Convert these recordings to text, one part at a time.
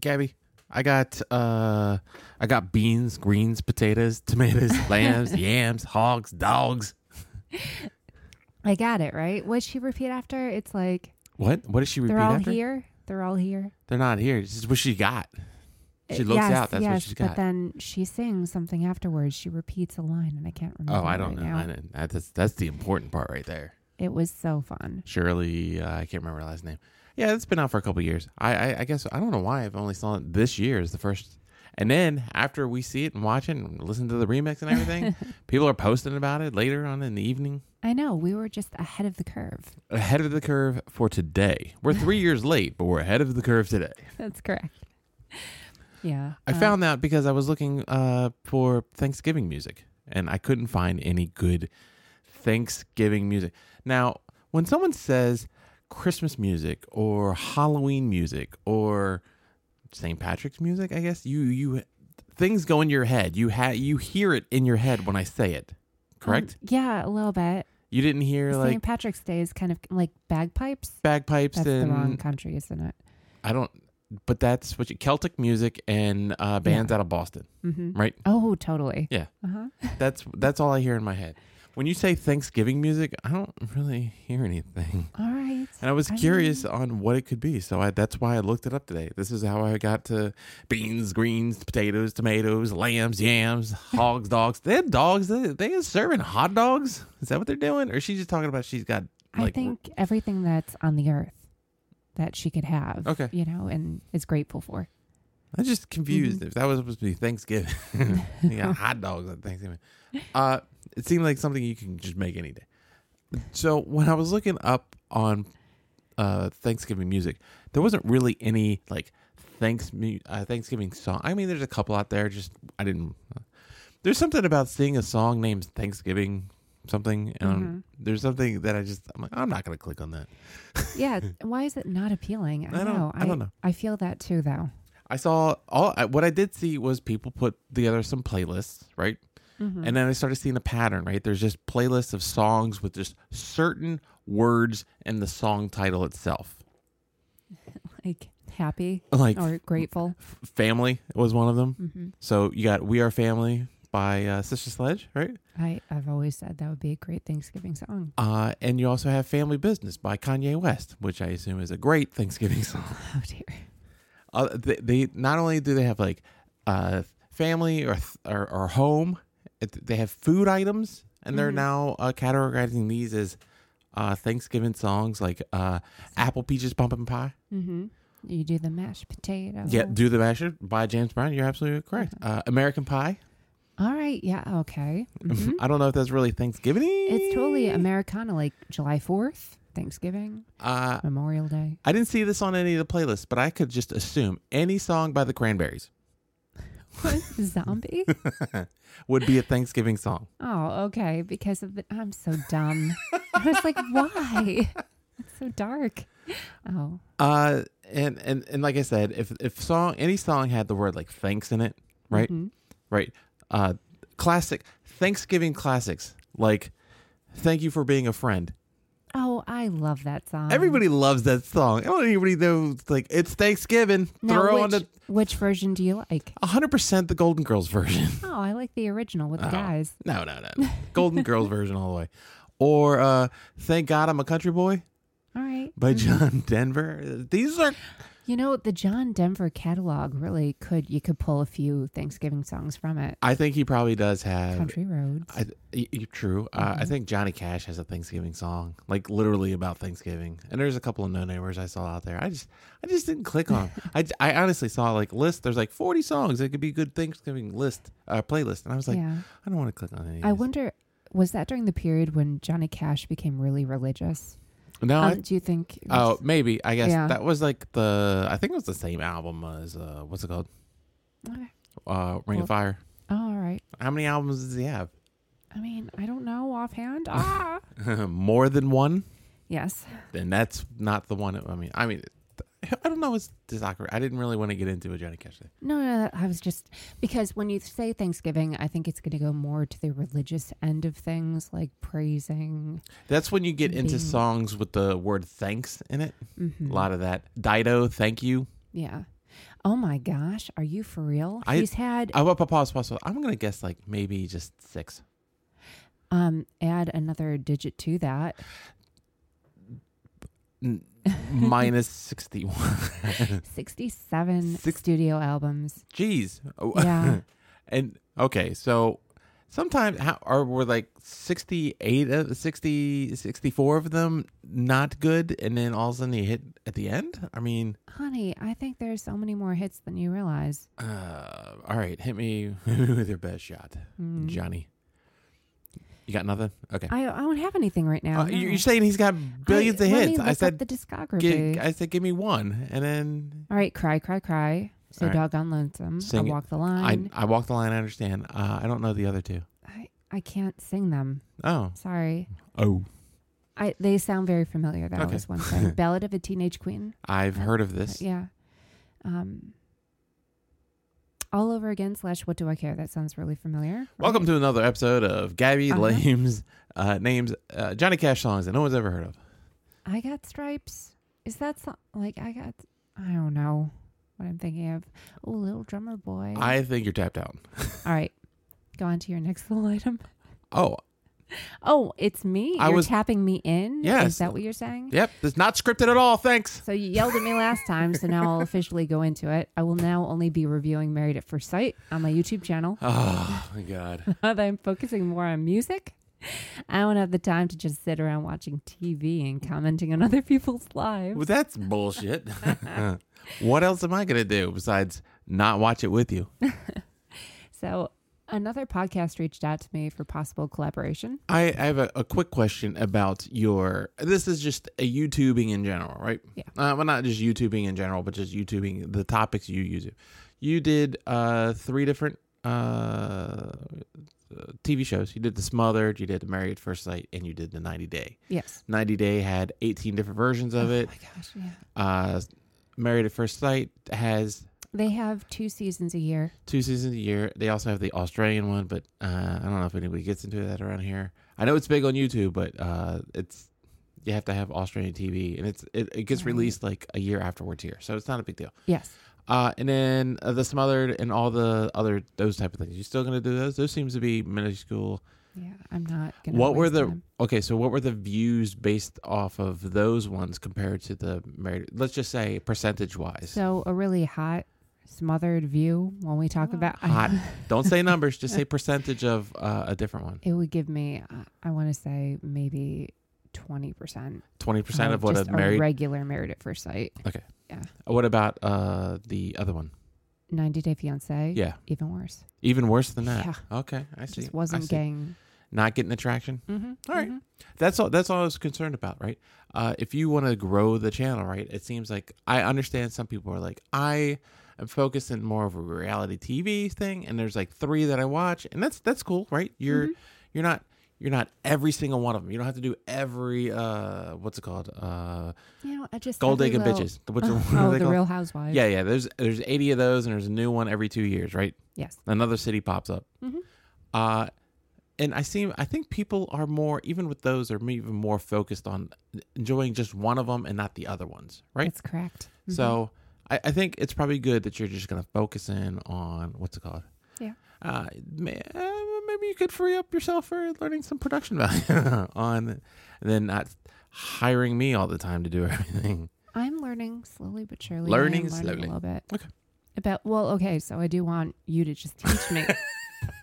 Gabby, I got uh I got beans, greens, potatoes, tomatoes, lambs, yams, hogs, dogs. I got it right. What she repeat after? It's like What? What does she repeat they're all after? here. They're all here. They're not here. It's just what she got. She Uh, looks yes, out. That's what yes, she's got. But then she sings something afterwards. She repeats a line, and I can't remember. oh, I don't right know. I didn't. That's that's the important part right there. It was so fun. Shirley, uh, I can't remember her last name. Yeah, it's been out for a couple years. I, I I guess I don't know why I've only saw it this year is the first. And then after we see it and watch it and listen to the remix and everything, people are posting about it later on in the evening. I know we were just ahead of the curve. Ahead of the curve for today. We're three years late, but we're ahead of the curve today. That's correct. Yeah, I found that because I was looking uh, for Thanksgiving music and I couldn't find any good Thanksgiving music. Now, when someone says Christmas music or Halloween music or St. Patrick's music, I guess you you things go in your head. You ha- you hear it in your head when I say it. Correct? um, yeah, a little bit. you didn't hear St. like St. Patrick's Day is kind of like bagpipes. bagpipes That's the wrong country, isn't it? I don't but that's what you Celtic music and uh, bands Yeah. out of Boston, Mm-hmm. right? Oh, totally. Yeah. Uh-huh. That's that's all I hear in my head. When you say Thanksgiving music, I don't really hear anything. All right. And I was I curious on what it could be, so I, that's why I looked it up today. This is how I got to beans, greens, potatoes, tomatoes, lambs, yams, hogs, dogs. They had dogs. They they are serving hot dogs. Is that what they're doing, or is she just talking about she's got I like think everything that's on the earth that she could have, Okay. you know, and is grateful for. I'm just Mm-hmm. confused if that was supposed to be Thanksgiving. you got hot dogs on Thanksgiving. Uh, it seemed like something you can just make any day. So when I was looking up on uh, Thanksgiving music, there wasn't really any like thanks uh, Thanksgiving song. I mean, there's a couple out there. Just I didn't. uh, there's something about seeing a song named Thanksgiving something, and Mhm. there's something that I just I'm like I'm not gonna click on that. Yeah. why is it not appealing? I, I don't- know. I don't know. I feel that too, though. I saw all I- what I did see was people put together some playlists, right? Mhm. And then I started seeing a pattern, right? There's just playlists of songs with just certain words in the song title itself. like happy Like or grateful. Family was one of them. hmm So you got We Are Family by uh, Sister Sledge, right? I I've always said that would be a great Thanksgiving song. Uh, and you also have Family Business by Kanye West, which I assume is a great Thanksgiving song. Oh dear. Uh, they, they not only do they have like uh, family or, or or home, it, they have food items, and they're Mhm. now uh, categorizing these as uh, Thanksgiving songs like uh, apple peaches pumpkin pie. Mm-hmm. You do the mashed potato. Yeah, do the mashed by James Brown. You're absolutely correct. Uh, American Pie. All right. Yeah. Okay. Mhm. I don't know if that's really Thanksgiving. it's totally Americana, like July Fourth, Thanksgiving, Uh, Memorial Day. I didn't see this on any of the playlists, but I could just assume any song by the Cranberries zombie? would be a Thanksgiving song. Oh, okay. Because of the, I'm so dumb. I was like, why? It's so dark. Oh, Uh, and and and like I said, if if song any song had the word like thanks in it, right, Mhm. right, uh, classic Thanksgiving classics like "Thank You for Being a Friend." Oh, I love that song. Everybody loves that song. I don't know anybody know like it's Thanksgiving. Now, Throw which, on the which version do you like? hundred percent the Golden Girls version. Oh, I like the original with the Oh. guys. No, no, no. Golden Girls version all the way. Or uh, "Thank God I'm a Country Boy" All right. by Mhm. John Denver. These are You know, the John Denver catalog really could, you could pull a few Thanksgiving songs from it. I think he probably does have Country Roads. I, y- y- true. Uh, I Mhm. think Johnny Cash has a Thanksgiving song, like literally about Thanksgiving. And there's a couple of no namers I saw out there. I just, I just didn't click on. I, I honestly saw like list. There's like 40 songs. It could be a good Thanksgiving list, uh, playlist. And I was like, yeah. I don't want to click on any. I wonder, was that during the period when Johnny Cash became really religious? No, Um, I, do you think? oh, maybe. I guess Yeah. that was like the. I think it was the same album as uh, what's it called? Okay. Uh, Ring Well- of Fire. Oh, all right. How many albums does he have? I mean, I don't know offhand. Ah. More than one. yes. Then that's not the one. I mean, I mean, I don't know. It's disocracy. I didn't really want to get into a Johnny Cash thing. No, no, I was just because when you say Thanksgiving, I think it's going to go more to the religious end of things, like praising. That's when you get into songs with the word thanks in it. Mhm. A lot of that. Dido, thank you. Yeah. Oh my gosh, are you for real? I- He's had I will pause, pause. I'm gonna guess like maybe just six. um add another digit to that. Minus sixty-one. 67 Six- studio albums. Jeez. Oh, Yeah. and okay, so sometimes how are were like 68 of 60 64 of them not good and then all of a sudden you hit at the end? I mean, Honey, I think there's so many more hits than you realize. uh all right, hit me with your best shot, Mm. Johnny. You got nothing? Okay. I, I don't have anything right now. Uh, no. you- You're saying he's got billions I, of hits. I said the discography. I said, give me one, and then All right, cry, cry, cry. So right. doggone lonesome. Sing I walk the line. I walk the line. I understand. Uh, I don't know the other two. I, I can't sing them. Oh, Sorry. oh, I they sound very familiar. That Okay. was one thing. Ballad of a Teenage Queen. I've heard of this. Yeah. Um. All over again slash what do I care? That sounds really familiar. Welcome to another episode of Gabby Uh-huh. Lame's uh, names uh, Johnny Cash songs that no one's ever heard of. I got stripes. Is that so, like I got? I don't know what I'm thinking of. Oh, little drummer boy. I think you're tapped out. All right, go on to your next little item. Oh, Oh, it's me. I You're was- tapping me in. Yes. Is that what you're saying? yep. It's not scripted at all. Thanks. So you yelled at me last time, so now I'll officially go into it. I will now only be reviewing Married at First Sight on my YouTube channel. Oh my god. I'm focusing more on music, I don't have the time to just sit around watching TV and commenting on other people's lives. Well, that's bullshit. what else am I gonna do besides not watch it with you? So another podcast reached out to me for possible collaboration. I, I have a, a quick question about your. This is just a YouTubing in general, right? Yeah. Uh, well, not just YouTubing in general, but just YouTubing the topics you use. You did uh, three different uh, TV shows. You did the Smothered, you did the Married at First Sight, and you did the 90 Day. Yes. 90 Day had 18 different versions of it. Oh my gosh, yeah. Uh, Married at First Sight has They have two seasons a year. two seasons a year. They also have the Australian one, but uh, I don't know if anybody gets into that around here. I know it's big on YouTube, but uh, it's you have to have Australian TV, and it's it, it gets Right. released like a year afterwards here, so it's not a big deal. Yes. Uh, and then uh, the smothered and all the other those type of things. You still gonna do those? Those seems to be minuscule. Yeah, I'm not gonna. What were the time. okay? So what were the views based off of those ones compared to the married? Let's just say percentage wise. So a really hot, smothered view when we talk about Hot. Don't say numbers. Just say percentage of uh, a different one. it would give me. Uh, I want to say maybe twenty percent. Twenty percent of what a married. regular married at first sight. Okay. Yeah. What about uh the other one? Ninety Day Fiance. Yeah, Even worse. even worse than that. Yeah. Okay, I see. Just wasn't see. getting. not getting attraction. Mm-hmm, All right. That's all. That's all I was concerned about, right? Uh, if you want to grow the channel, right? It seems like I understand some people are like I am focused in more of a reality TV thing, and there's like three that I watch, and that's that's cool, right? You're Mm-hmm. you're not you're not every single one of them. You don't have to do every uh what's it called uh You know, I just gold digging little- bitches. What's what oh, they the? Real Housewives. Yeah, yeah. There's there's 80 of those, and there's a new one every two years, right? Yes. Another city pops up. Mhm. Uh, and I seem I think people are more even with those are even more focused on enjoying just one of them and not the other ones, right? That's correct. Mhm. So I, I think it's probably good that you're just going to focus in on what's it called? Yeah. Uh, may, uh, maybe you could free up yourself for learning some production value on, then not hiring me all the time to do everything. I'm learning slowly but surely. Learning I am slowly. a little bit. Okay. About well, okay. So I do want you to just teach me.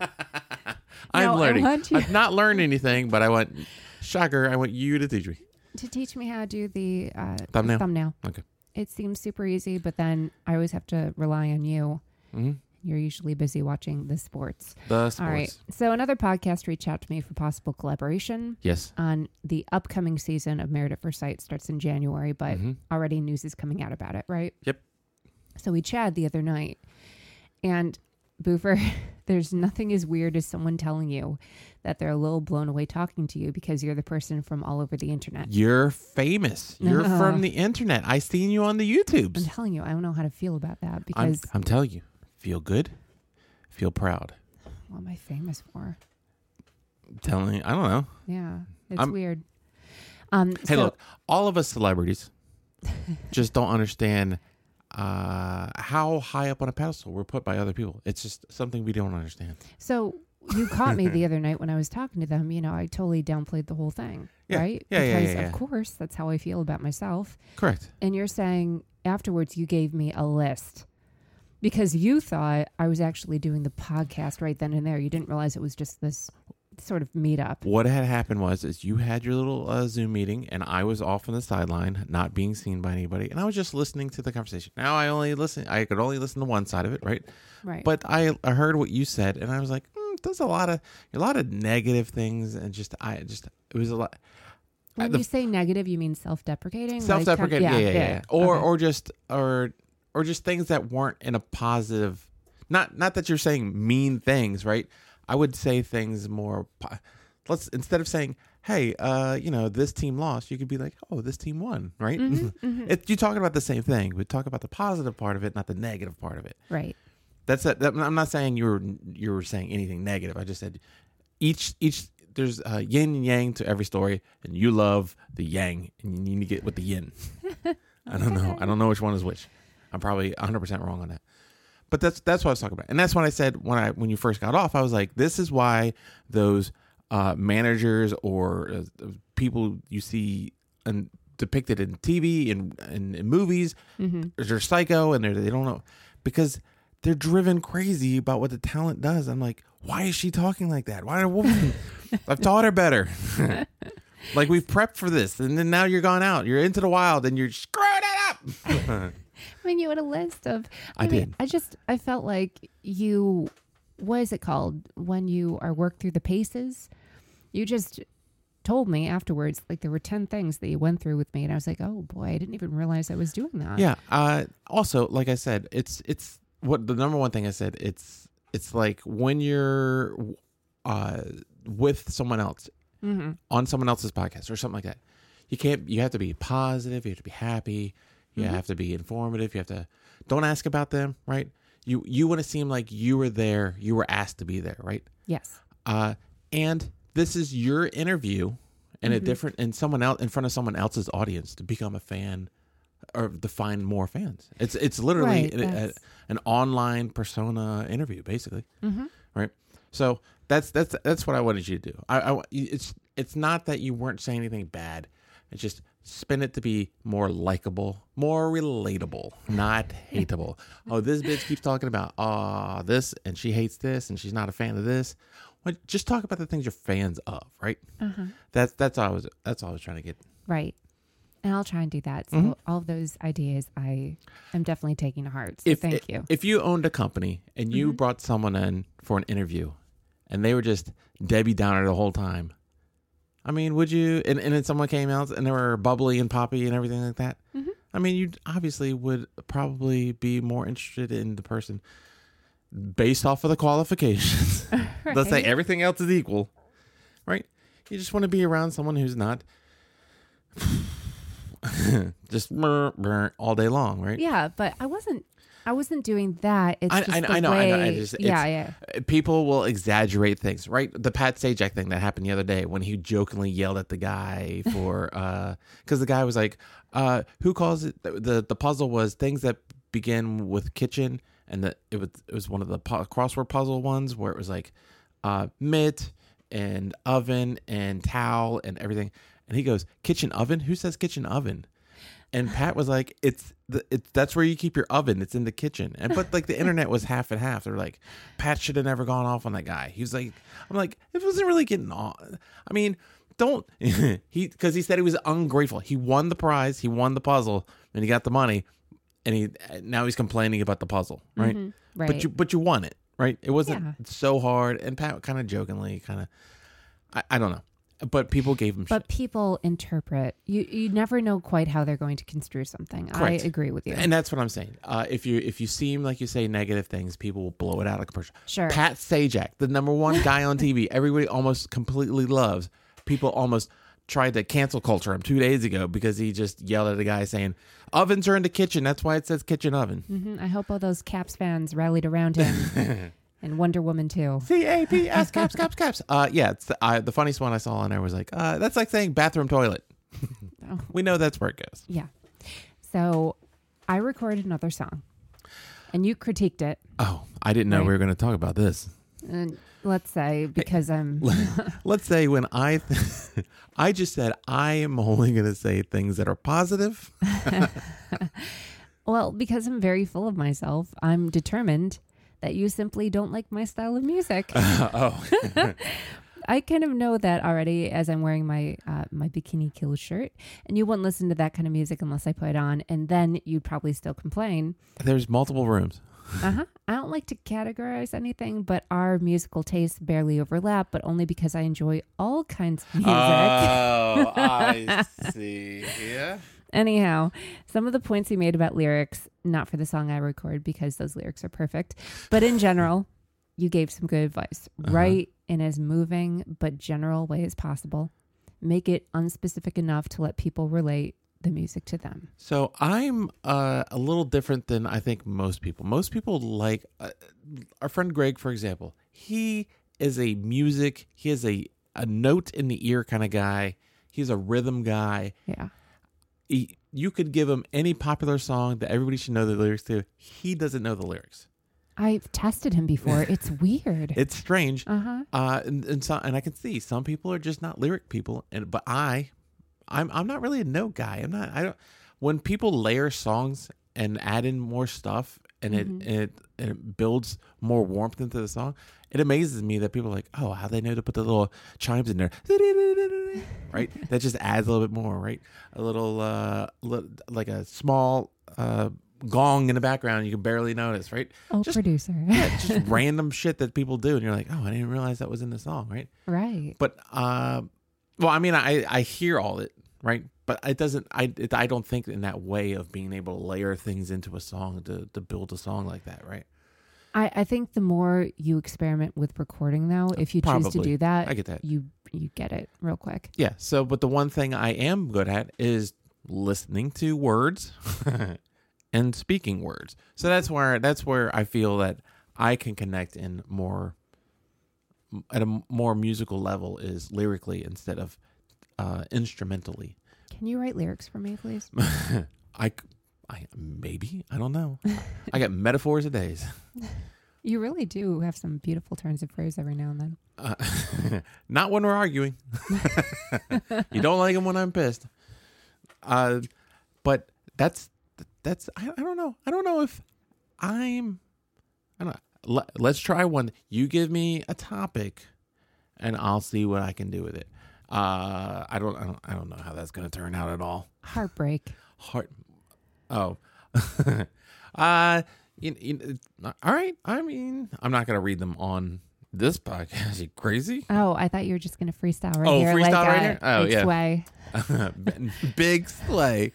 I'm No, I learning. want you- I've not learned anything, but I want shocker. I want you to teach me. to teach me how to do the uh, Thumbnail? Thumbnail. Okay. It seems super easy, but then I always have to rely on you. hmm You're usually busy watching the sports. The sports. All right. So another podcast reached out to me for possible collaboration Yes. on the upcoming season of Married at First Sight. Starts in January, but Mhm. already news is coming out about it, right? Yep. So we chatted the other night, and Boofer, there's nothing as weird as someone telling you that they're a little blown away talking to you because you're the person from all over the internet. You're famous. You're No. from the internet. I seen you on the YouTube. I'm YouTubes. telling you, I don't know how to feel about that I'm, because I'm telling you, feel good, feel proud. what am I famous for? I'm telling you, I don't know. Yeah, it's I'm- weird. Um, Hey, so- look, all of us celebrities just don't understand uh, how high up on a pedestal we're put by other people. It's just something we don't understand. So you caught me the other night when I was talking to them. You know, I totally downplayed the whole thing, Yeah. right? Yeah, yeah, because yeah, yeah. of course that's how I feel about myself. Correct. And you're saying afterwards you gave me a list because you thought I was actually doing the podcast right then and there. You didn't realize it was just this sort of meetup. What had happened was is you had your little uh, Zoom meeting, and I was off on the sideline, not being seen by anybody, and I was just listening to the conversation. Now I only listen. I could only listen to one side of it, right? Right. But I, I heard what you said, and I was like, mm, "There's a lot of a lot of negative things," and just I just it was a lot when the- you say negative, you mean self-deprecating? Self-deprecating, kind- yeah, yeah, yeah, or Okay. or just or or just things that weren't in a positive. Not not that you're saying mean things, right? I would say things more. Let's instead of saying, "Hey, uh, you know, this team lost," you could be like, "Oh, this team won," right? Mm-hmm, It, you're talking about the same thing. We talk about the positive part of it, not the negative part of it. right. That's it. That, I'm not saying you were you were saying anything negative. I just said each each there's uh, yin and yang to every story, and you love the yang, and you need to get with the yin. I don't know. I don't know which one is which. I'm probably 100 percent wrong on that. But that's that's what I was talking about, and that's what I said when I when you first got off, I was like, this is why those uh, managers or uh, people you see and depicted in TV and, and in movies Mm-hmm. they're psycho and they're, they don't know because they're driven crazy about what the talent does. I'm like, why is she talking like that? Why? I've taught her better. like we've prepped for this, and then now you're gone out. You're into the wild, and you're screwing it up. I mean, you had a list of. I mean, did. I just I felt like you. What is it called when you are worked through the paces? You just told me afterwards like there were ten things that you went through with me, and I was like, oh boy, I didn't even realize I was doing that. yeah. Uh, also, like I said, it's it's what the number one thing I said. It's it's like when you're uh, with someone else Mm-hmm. on someone else's podcast or something like that. You can't. You have to be positive. You have to be happy. You Mm-hmm. have to be informative. You have to. Don't ask about them. Right. You you want to seem like you were there. You were asked to be there. Right. Yes. Uh, and this is your interview in Mm-hmm. a different in someone else in front of someone else's audience to become a fan or to find more fans. It's it's literally Right, a- a- an online persona interview, basically Mm-hmm. right? So that's that's that's what I wanted you to do. I, I it's it's not that you weren't saying anything bad. It's just spin it to be more likable, more relatable, not hateable. oh, this bitch keeps talking about ah this, and she hates this, and she's not a fan of this. Well, just talk about the things you're fans of, right? Uh-huh. That's that's all I was that's all I was trying to get. Right. And I'll try and do that. So Mm-hmm. all of those ideas I am definitely taking to heart. So if thank you. If you owned a company and you brought someone in for an interview, and they were just Debbie Downer the whole time, I mean, would you? And, and then someone came out and they were bubbly and poppy and everything like that. I mean, you obviously would probably be more interested in the person based off of the qualifications. Let's say everything else is equal, right? You just want to be around someone who's not just brr, brr all day long, right? Yeah, but I wasn't I wasn't doing that. It's I- just I- the I know, I know, I way- just- yeah, yeah. people will exaggerate things, right? The Pat Sajak thing that happened the other day when he jokingly yelled at the guy for uh because the guy was like, uh, who calls it the the puzzle was things that begin with kitchen and that it was it was one of the pu- crossword puzzle ones where it was like uh mitt and oven and towel and everything and he goes kitchen oven who says kitchen oven and Pat was like, "It's the it's that's where you keep your oven. It's in the kitchen." And but like the internet was half and half. They're like, Pat should have never gone off on that guy. He was like, I'm like, it wasn't really getting on. I mean, don't he because he said he was ungrateful. He won the prize, he won the puzzle, and he got the money, and he now he's complaining about the puzzle, right? Mhm, right. But you but you won it, right? It wasn't Yeah. so hard. And Pat kind of jokingly, kind of, I, I don't know, but people gave him. but people interpret. You you never know quite how they're going to construe something. Correct. I agree with you. And that's what I'm saying. Uh, if you if you seem like you say negative things, people will blow it out of proportion. Sure. Pat Sajak, the number one guy on TV, everybody almost completely loves. People almost tried to cancel culture him two days ago because he just yelled at a guy saying, "Ovens are in the kitchen. That's why it says kitchen oven." hmm I hope all those Caps fans rallied around him, and Wonder Woman too. C A P S caps caps caps. Uh, yeah, it's uh, the funniest one I saw on there was like, uh, that's like saying bathroom toilet. Oh. We know that's where it goes. Yeah. So I recorded another song, and you critiqued it. Oh, I didn't know Right. we were going to talk about this. And let's say because I'm Let's say when I, I just said I am only going to say things that are positive. well, because I'm very full of myself. I'm determined that you simply don't like my style of music. oh, I kind of know that already as I'm wearing my uh, my bikini kill shirt, and you wouldn't listen to that kind of music unless I put it on, and then you'd probably still complain. there's multiple rooms. Uh huh. I don't like to categorize anything, but our musical tastes barely overlap, but only because I enjoy all kinds of music. Oh, I see. Yeah. Anyhow, some of the points he made about lyrics, not for the song I record because those lyrics are perfect, but in general, you gave some good advice. Uh-huh. Write in as moving but general way as possible. Make it unspecific enough to let people relate the music to them. So I'm uh, a little different than I think most people. Most people like uh, our friend Greg, for example. He is a music. He is a a note in the ear kind of guy. He's a rhythm guy. Yeah. He, you could give him any popular song that everybody should know the lyrics to. He doesn't know the lyrics. I've tested him before. It's weird. It's strange. Uh huh. Uh, and and, so, and I can see some people are just not lyric people, and but I, I'm I'm not really a note guy. I'm not. I don't. When people layer songs and add in more stuff, and it and it and it builds more warmth into the song, it amazes me that people are like, oh, how they know to put the little chimes in there, right? That just adds a little bit more, right? A little uh, li- like a small uh gong in the background you can barely notice, right? Oh, Just- producer. Yeah, just random shit that people do, and you're like, oh, I didn't realize that was in the song, right? right. But uh, well, I mean, I I hear all it, right? But it doesn't. I it, I don't think in that way of being able to layer things into a song to to build a song like that, right? I, I think the more you experiment with recording, though, if you choose to do that, I get that. you you get it real quick. Yeah. So, but the one thing I am good at is listening to words and speaking words. So that's where that's where I feel that I can connect in more at a more musical level is lyrically instead of uh, instrumentally. Can you write lyrics for me, please? I, I maybe I don't know. I got metaphors of days. You really do have some beautiful turns of phrase every now and then. Uh, not when we're arguing. you don't like them when I'm pissed. Uh, but that's that's I, I don't know. I don't know if I'm. I don't. Know. Let, let's try one. You give me a topic, and I'll see what I can do with it. Uh, I don't. I don't. I don't know how that's going to turn out at all. Heartbreak. Heart. Oh. uh. You, you, all right. I mean, I'm not going to read them on this podcast. You crazy? Oh, I thought you were just gonna freestyle right Oh, here. freestyle like, right here? Oh, like yeah. Sway. Big sleigh.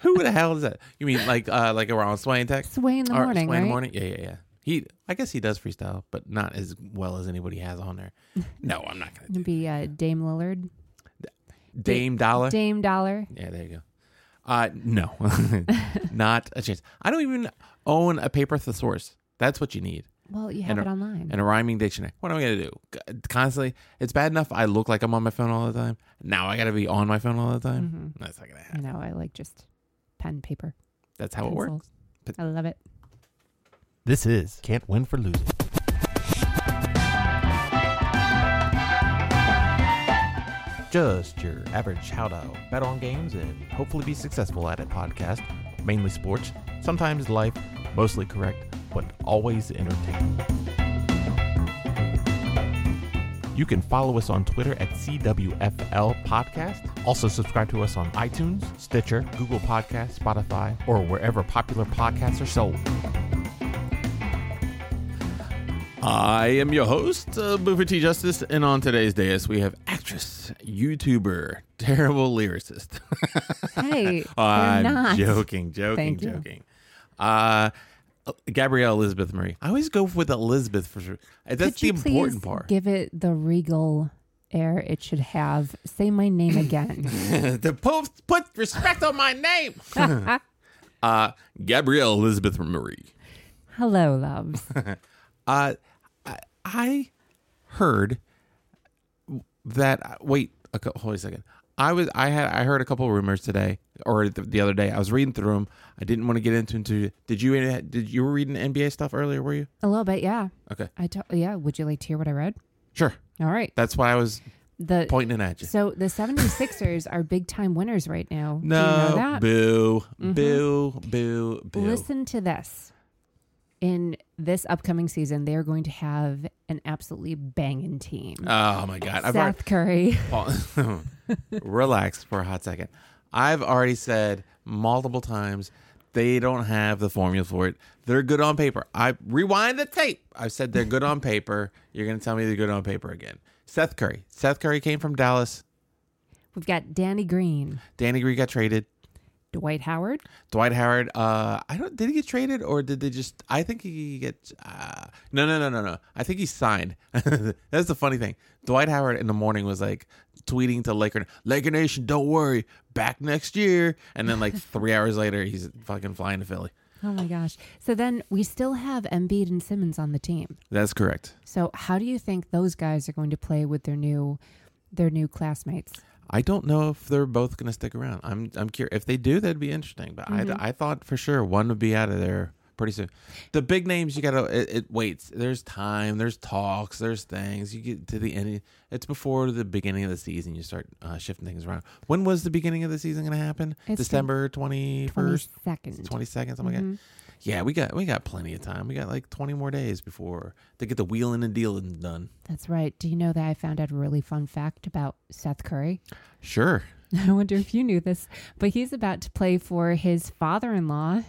Who the hell is that? You mean like uh like around Sway and Tech? Sway in the Or morning, Sway in the morning? Yeah, yeah, yeah. He I guess he does freestyle, but not as well as anybody has on there. No, I'm not gonna be uh, Dame Lillard, Dame Dollar. Dame Dollar. Yeah, there you go. Uh no. not a chance. I don't even own a paper thesaurus. That's what you need. Well, you have And it online. And a rhyming dictionary. What am I gonna do? C- Constantly it's bad enough I look like I'm on my phone all the time. Now I gotta be on my phone all the time. Mhm. That's not gonna I happen. know. I like just pen, paper, That's how it works. I love it. This is Can't Win for Losing. Just your average how to bet on games and hopefully be successful at it podcast. Mainly sports, sometimes life, mostly correct, but always entertaining. You can follow us on Twitter at CWFL Podcast. Also, subscribe to us on iTunes, Stitcher, Google Podcasts, Spotify, or wherever popular podcasts are sold. I am your host, uh, Boofer T. Justice, and on today's dais we have actress, YouTuber, terrible lyricist. Hey, I'm not. joking, joking, Thank you. joking. Uh, Gabrielle Elizabeth Marie. I always go with Elizabeth for sure. That's the you important part. Give it the regal air it should have. Say my name again. the Pope put respect on my name. uh, Gabrielle Elizabeth Marie. Hello, loves. Uh, I, I heard that. Wait, a, hold a second. I was I had I heard a couple of rumors today or the, the other day. I was reading through them. I didn't want to get into into. Did you did you were reading NBA stuff earlier? Were you? A little bit, yeah. Okay, I to- yeah. Would you like to hear what I read? sure. All right. That's why I was The pointing at you. so the 76ers are big time winners right now. No, Do you know that? boo, Mhm. boo, boo, boo. Listen to this. In this upcoming season, they are going to have an absolutely banging team. Oh my god! I've already, Seth Curry. Relax for a hot second. I've already said multiple times they don't have the formula for it. They're good on paper. I rewind the tape. I've said they're good on paper. You're gonna tell me they're good on paper again. Seth Curry. Seth Curry came from Dallas. We've got Danny Green, Danny Green got traded. Dwight Howard. Dwight Howard. Uh, I don't. Did he get traded or did they just? I think he get. Uh, no, no, no, no, no. I think he signed. That's the funny thing. Dwight Howard in the morning was like tweeting to Laker Laker Nation, don't worry, back next year. And then like three hours later, he's fucking flying to Philly. Oh my gosh. So then we still have Embiid and Simmons on the team. That's correct. So how do you think those guys are going to play with their new their new classmates? I don't know if they're both going to stick around. I'm I'm curious. If they do, that'd be interesting. But Mhm. I, I thought for sure one would be out of there pretty soon. The big names you got to it, it waits. There's time. There's talks. There's things. You get to the end. It's before the beginning of the season. You start uh, shifting things around. When was the beginning of the season going to happen? It's December twenty first, 22nd. twenty second, something like that. Yeah, we got we got plenty of time. We got like twenty more days before they get the wheeling and dealing done. That's right. Do you know that I found out a really fun fact about Seth Curry? Sure. I wonder if you knew this, but he's about to play for his father-in-law.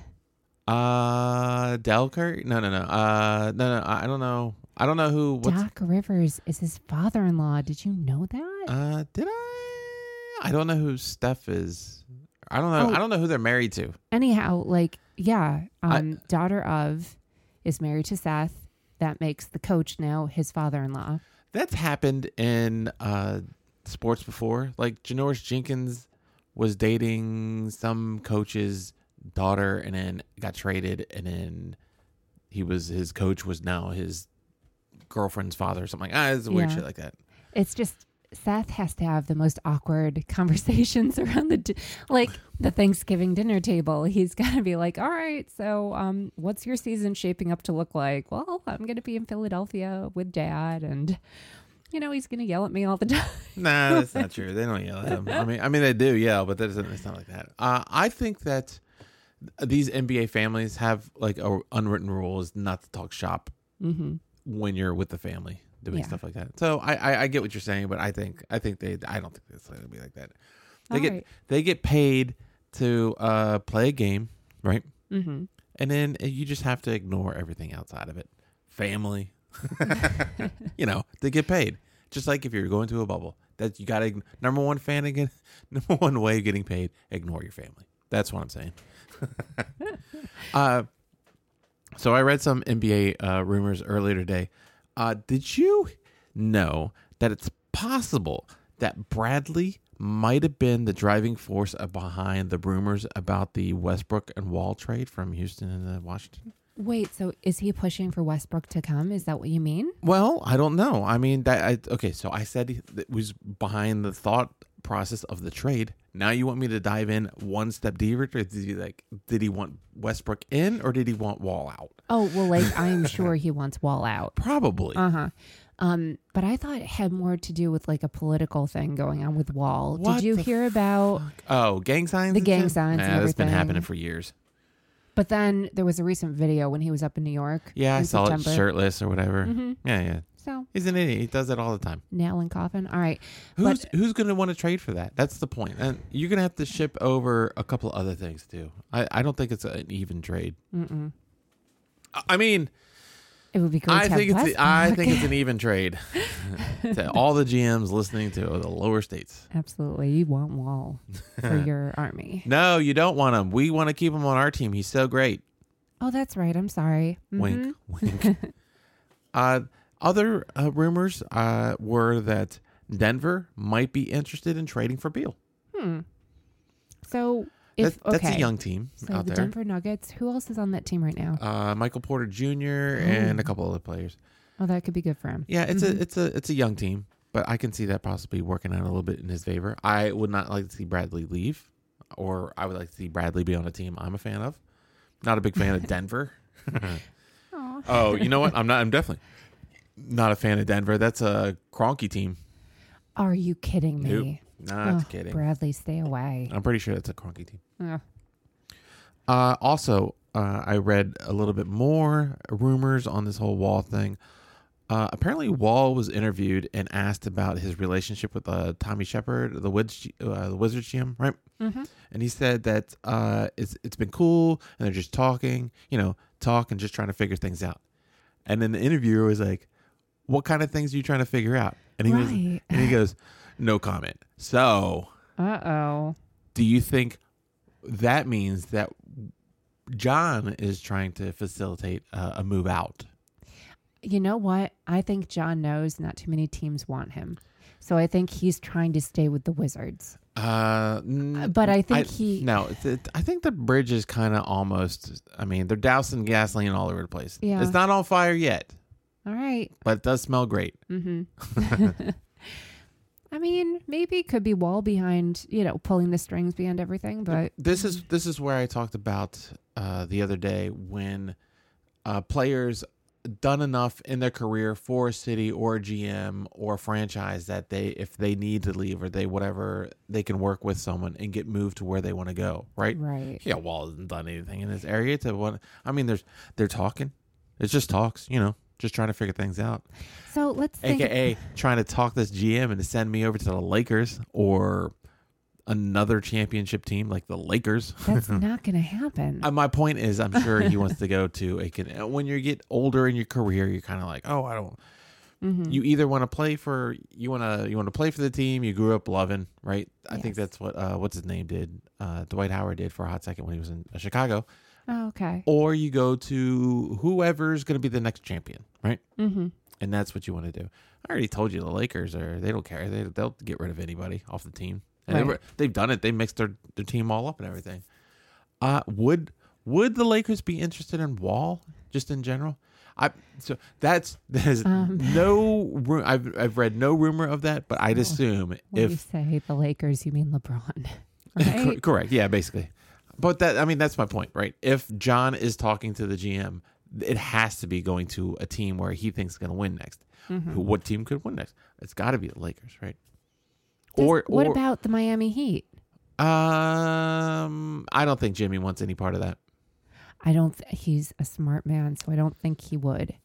Uh, Del Curry? No, no, no. Uh, no, no. I don't know. I don't know who. Doc Rivers is his father-in-law. Did you know that? uh? Did I? I don't know who Steph is. I don't know. Oh. I don't know who they're married to. Anyhow, like yeah, I- um, daughter of is married to Seth. That makes the coach now his father-in-law. That's happened in uh sports before. Like Janoris Jenkins was dating some coach's daughter, and then got traded, and then he was his coach was now his girlfriend's father or something. Like, ah, it's weird Yeah. shit like that. It's just Seth has to have the most awkward conversations around the di- like the Thanksgiving dinner table. He's got to be like, "All right, so um what's your season shaping up to look like?" Well, I'm going to be in Philadelphia with dad and you know, he's going to yell at me all the time. Nah, that's not true. They don't yell at him. I mean, I mean they do yell, but that doesn't. It's not like that. Uh, I think that these NBA families have like a unwritten rule is not to talk shop Mhm. when you're with the family doing Yeah. stuff like that. So I, I I get what you're saying, but I think I think they I don't think it's going to be like that. They All get right. they get paid to uh, play a game, right? Mhm. And then you just have to ignore everything outside of it. Family, you know, they get paid. Just like if you're going to a bubble, that you got to number one fan again. Number one way of getting paid: ignore your family. That's what I'm saying. uh, so I read some NBA uh, rumors earlier today. Uh, did you know that it's possible that Bradley might have been the driving force behind the rumors about the Westbrook and Wall trade from Houston and uh, Washington? Wait, so is he pushing for Westbrook to come? Is that what you mean? Well, I don't know. I mean, that I, okay. So I said he- was behind the thought process of the trade. Now you want me to dive in one step deeper? Did he like? Did he want Westbrook in, or did he want Wall out? Oh, well, like I'm sure he wants Wall out. Probably. Uh huh. Um, but I thought it had more to do with like a political thing going on with Wall. What Did you hear about? oh, gang signs. The gang shit? signs Yeah, that's been happening for years. But then there was a recent video when he was up in New York. Yeah, I saw September. it shirtless or whatever. Mhm. Yeah, yeah. So He's an idiot. He does that all the time. nail and coffin. All right. Who's who's going to want to trade for that? That's the point. And you're going to have to ship over a couple other things too. I, I don't think it's an even trade. Mm-mm. I- I mean, It would be great. I to think it's I think it's an even trade. to all the GMs listening to the lower states. Absolutely, you want Wall for your army. No, you don't want him. We want to keep him on our team. He's so great. Oh, that's right. I'm sorry. Mhm. Wink, wink. uh, other uh, rumors uh, were that Denver might be interested in trading for Beal. Hmm. So if That- that's a young team so out the there. Denver Nuggets. Who else is on that team right now? uh, Michael Porter Jr. and Oh. a couple other players. Oh, that could be good for him. Yeah, it's Mhm. a it's a it's a young team. but I can see that possibly working out a little bit in his favor. I would not like to see Bradley leave, or I would like to see Bradley be on a team I'm a fan of. Not a big fan of Denver. Oh, you know what? I'm not. I'm definitely not a fan of Denver. That's a Kroenke team. Are you kidding me? Nope. Not Oh, kidding. Bradley, stay away. I'm pretty sure that's a Kroenke team. Ugh. Uh, also, uh, I read a little bit more rumors on this whole Wall thing. Uh, apparently, Wall was interviewed and asked about his relationship with uh, Tommy Sheppard, the Wiz, uh, the Wizards GM, right? Mhm. And he said that uh, it's it's been cool, and they're just talking, you know, talk and just trying to figure things out. And then the interviewer was like, "What kind of things are you trying to figure out?" And he was, Right. and he goes, "No comment." So, Uh oh. do you think that means that John is trying to facilitate uh, a move out? You know what? I think John knows not too many teams want him. So I think he's trying to stay with the Wizards. Uh, n- But I think he- no. It's, it, I think the bridge is kind of almost. I mean, they're dousing gasoline all over the place. Yeah. it's not on fire yet, All right. but it does smell great. Mm-hmm. I mean, maybe it could be Wall behind, you know, pulling the strings behind everything, but This is this is where I talked about uh, the other day when uh, players done enough in their career for a city or a GM or a franchise that they if they need to leave or they whatever they can work with someone and get moved to where they want to go right right. yeah Wall hasn't done anything in this area to what I mean there's they're talking it's just talks you know just trying to figure things out So let's think. aka trying to talk this GM and to send me over to the Lakers or another championship team like the Lakers That's not going to happen. Uh, my point is, I'm sure he wants to go to a. When you get older in your career, you're kind of like, oh, I don't. Mhm. You either want to play for you want to you want to play for the team you grew up loving, right? I think that's what uh, what's his name did. Uh, Dwight Howard did for a hot second when he was in uh, Chicago. Oh, okay. Or you go to whoever's going to be the next champion, right? Mm-hmm. And that's what you want to do. I already told you the Lakers are they don't care. They they'll get rid of anybody off the team. And they Right. were, they've done it. They mixed their, their team all up and everything. Uh would would the Lakers be interested in Wall just in general? I so that's there's Um. no I've I've read no rumor of that, but I'd Oh, assume When you say the Lakers, you mean LeBron, right? correct, yeah, basically. But that I mean that's my point, right? If John is talking to the GM, it has to be going to a team where he thinks is going to win next. Mhm. Who, what team could win next? It's got to be the Lakers, right? Does- or what or, about the Miami Heat? um, I don't think Jimmy wants any part of that. I don't. Th- he's a smart man, so I don't think he would.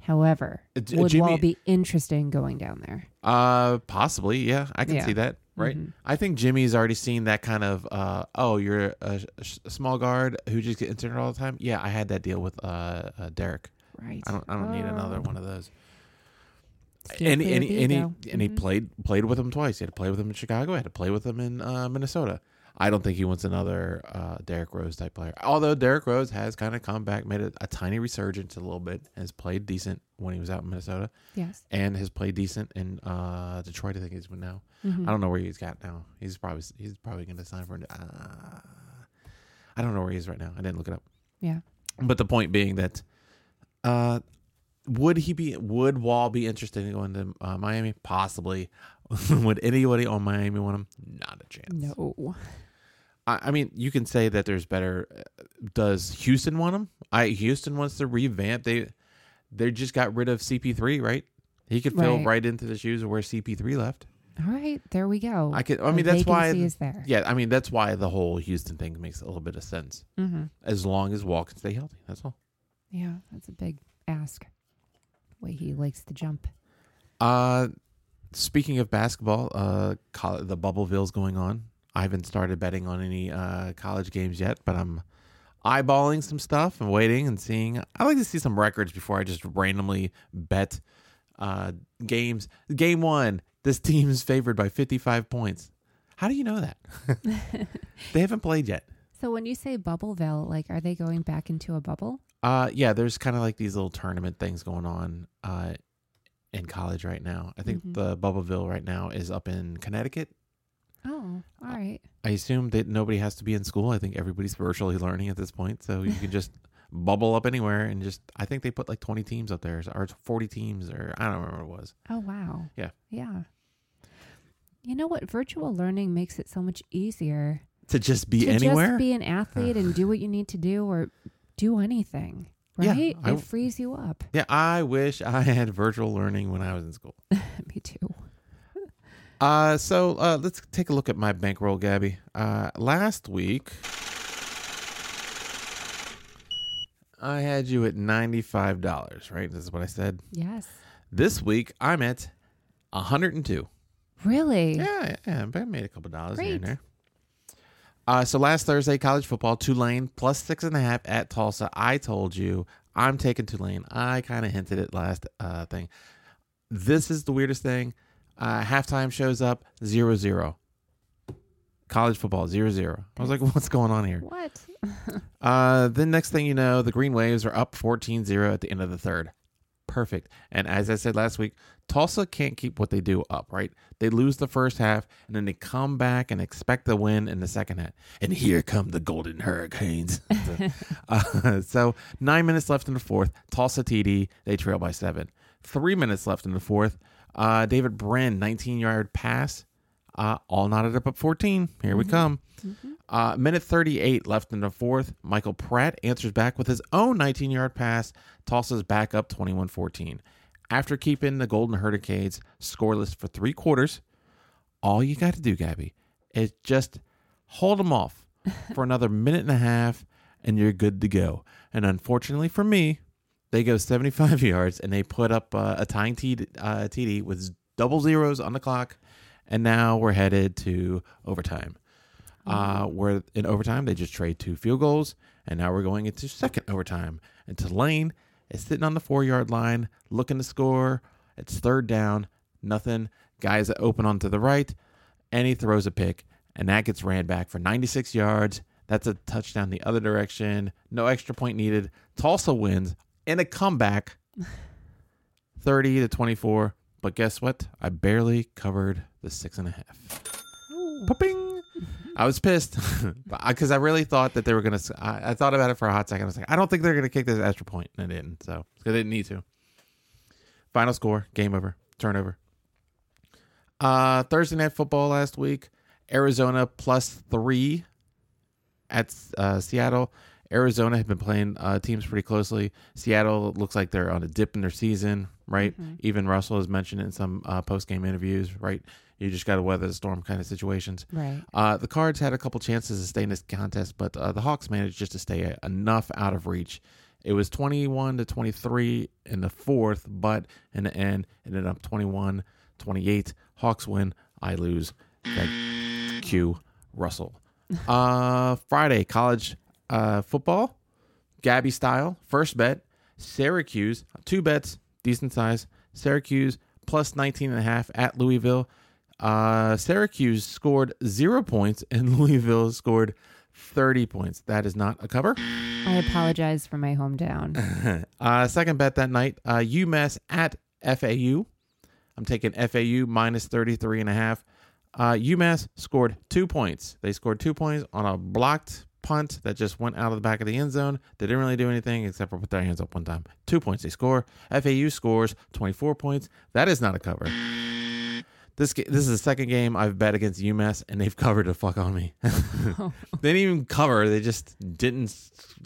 However, Uh, would Jimmy- Wall be interested in going down there? Uh, possibly, yeah, I can Yeah. see that, right? Mhm. I think Jimmy's already seen that kind of. Uh, oh, you're a, a small guard who just get injured all the time. Yeah, I had that deal with uh, uh Derrick. Right. I don't. I don't need another Oh. one of those. And and, he- and, he, and he Mhm. played played with him twice. He had to play with him in Chicago. He had to play with him in uh, Minnesota. I don't think he wants another uh, Derrick Rose type player. Although Derrick Rose has kind of come back, made a, a tiny resurgence a little bit, has played decent when he was out in Minnesota, Yes. and has played decent in uh, Detroit. I think he's been now. Mhm. I don't know where he's got now. He's probably he's probably going to sign for. Uh, I don't know where he is right now. I didn't look it up. Yeah. But the point being that, uh, would he be? Would Wall be interested in going to uh, Miami? Possibly. would anybody on Miami want him? Not a chance. No. I, I mean, you can say that there's better. uh, Does Houston want him? I Houston wants to revamp. They they just got rid of CP3, right? He could fill Right. right, into the shoes of where CP3 left. All right. There we go. I could. I The mean, that's why. is there. Yeah, I mean that's why the whole Houston thing makes a little bit of sense. Mm-hmm. As long as Wall can stay healthy, that's all. Yeah. That's a big ask. Way he likes to jump. Uh, speaking of basketball, uh, coll- the Bubbleville's going on. I haven't started betting on any uh college games yet, but I'm eyeballing some stuff and waiting and seeing. I like to see some records before I just randomly bet uh games. Game one, this team is favored by 55 points. How do you know that? they haven't played yet. So when you say Bubbleville, like, are they going back into a bubble? Uh, yeah, there's kind of like these little tournament things going on uh, in college right now. I think Mhm. the Bubbleville right now is up in Connecticut. Oh, all right. I assume that nobody has to be in school. I think everybody's virtually learning at this point, so you can just bubble up anywhere and just. I think they put like 20 teams up there or 40 teams or I don't remember what it was. Oh, wow. Yeah. Yeah. You know what? Virtual learning makes it so much easier to just be to anywhere. just be an athlete and do what you need to do or do anything. Yeah, Right? I- it frees you up. yeah, I wish I had virtual learning when I was in school. Me too. Uh, so uh, let's take a look at my bankroll, Gabby. Uh, last week, I had you at ninety-five dollars. Right, this is what I said. Yes. This week, I'm at hundred and two. Really? Yeah, yeah, I made a couple dollars here and there. Uh, so last Thursday, college football, Tulane plus six and a half at Tulsa. I told you I'm taking Tulane. I kind of hinted it last uh, thing. This is the weirdest thing. Uh, halftime shows up zero zero. College football zero zero. I was like, what's going on here? What? Uh, then next thing you know, the Green Waves are up 14-0 at the end of the third. Perfect. And as I said last week, Tulsa can't keep what they do up, right? They lose the first half and then they come back and expect the win in the second half. And here come the Golden Hurricanes. uh, so nine minutes left in the fourth. Tulsa TD, they trail by seven. Three minutes left in the fourth. Uh, Davis Brin, 19 yard pass. Uh, all knotted up at 14. Here we come. Uh, minute 38 left in the fourth. Michael Pratt answers back with his own 19 yard pass. tosses back up 21 14. After keeping the Golden Hurricanes scoreless for three quarters, all you got to do, Gabby, is just hold them off for another minute and a half, and you're good to go. And unfortunately for me, they go 75 yards and they put up uh, a tying TD, uh, TD with double zeros on the clock. And now we're headed to overtime. Uh, where in overtime they just trade two field goals, and now we're going into second overtime. And Tulane is sitting on the four yard line, looking to score. It's third down, nothing. Guys that open onto the right, and he throws a pick, and that gets ran back for 96 yards. That's a touchdown the other direction. No extra point needed. Tulsa wins in a comeback, 30 to 24. But guess what? I barely covered the six and a half. Popping. I was pissed because I really thought that they were gonna. I, I thought about it for a hot second. I was like, I don't think they're gonna kick this extra point, and they didn't. So they didn't need to. Final score: game over, turnover. Uh, Thursday night football last week: Arizona plus three at uh, Seattle. Arizona have been playing uh, teams pretty closely. Seattle looks like they're on a dip in their season, right? Even Russell has mentioned it in some uh, post game interviews, right? You just got to weather the storm kind of situations. Right. Uh, the Cards had a couple chances to stay in this contest, but uh, the Hawks managed just to stay enough out of reach. It was 21 to 23 in the fourth, but in the end, it ended up 21 28. Hawks win. I lose. Thank Q. Russell. Uh, Friday, college uh, football, Gabby style. First bet, Syracuse. Two bets, decent size. Syracuse plus 19 and a half at Louisville. Uh, Syracuse scored zero points and Louisville scored 30 points. That is not a cover. I apologize for my hometown. uh, second bet that night, uh, UMass at FAU. I'm taking FAU minus 33 and a half. Uh, UMass scored two points. They scored two points on a blocked punt that just went out of the back of the end zone. They didn't really do anything except for put their hands up one time. Two points they score. FAU scores 24 points. That is not a cover. This this is the second game I've bet against UMass, and they've covered the fuck on me. they didn't even cover; they just didn't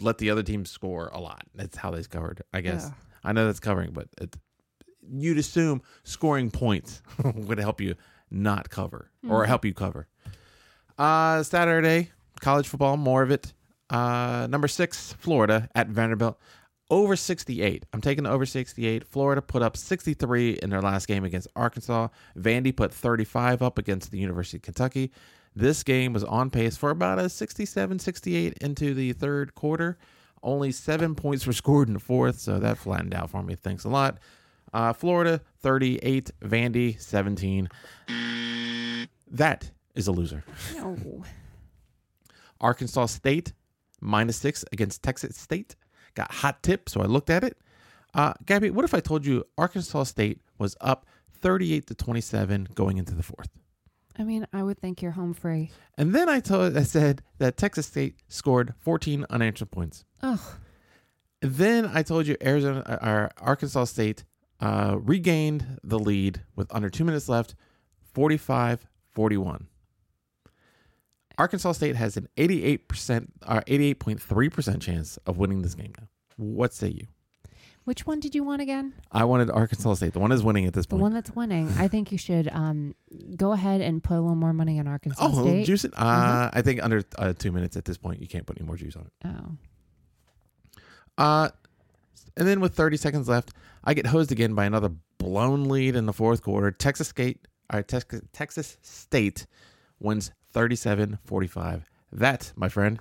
let the other team score a lot. That's how they covered, I guess. Ugh. I know that's covering, but it, you'd assume scoring points would help you not cover or help you cover. Uh, Saturday, college football, more of it. Uh, number six, Florida at Vanderbilt. Over 68. I'm taking the over 68. Florida put up 63 in their last game against Arkansas. Vandy put 35 up against the University of Kentucky. This game was on pace for about a 67 68 into the third quarter. Only seven points were scored in the fourth, so that flattened out for me. Thanks a lot. Uh, Florida 38, Vandy 17. That is a loser. no. Arkansas State minus six against Texas State. Got hot tip, so I looked at it. Uh, Gabby, what if I told you Arkansas State was up 38 to 27 going into the fourth? I mean, I would think you're home free. And then I told I said that Texas State scored 14 unanswered points. Oh, Then I told you Arizona uh, or Arkansas State uh, regained the lead with under two minutes left, 45 41. Arkansas State has an 88% or 88.3% chance of winning this game now. What say you? Which one did you want again? I wanted Arkansas State. The one is winning at this point. The one that's winning. I think you should um, go ahead and put a little more money on Arkansas State. oh, State. juice it. Uh, Uh-huh. I think under uh, two minutes at this point, you can't put any more juice on it. oh. Uh, and then with 30 seconds left, I get hosed again by another blown lead in the fourth quarter. Texas State, or Texas, Texas State wins 37-45. That, my friend,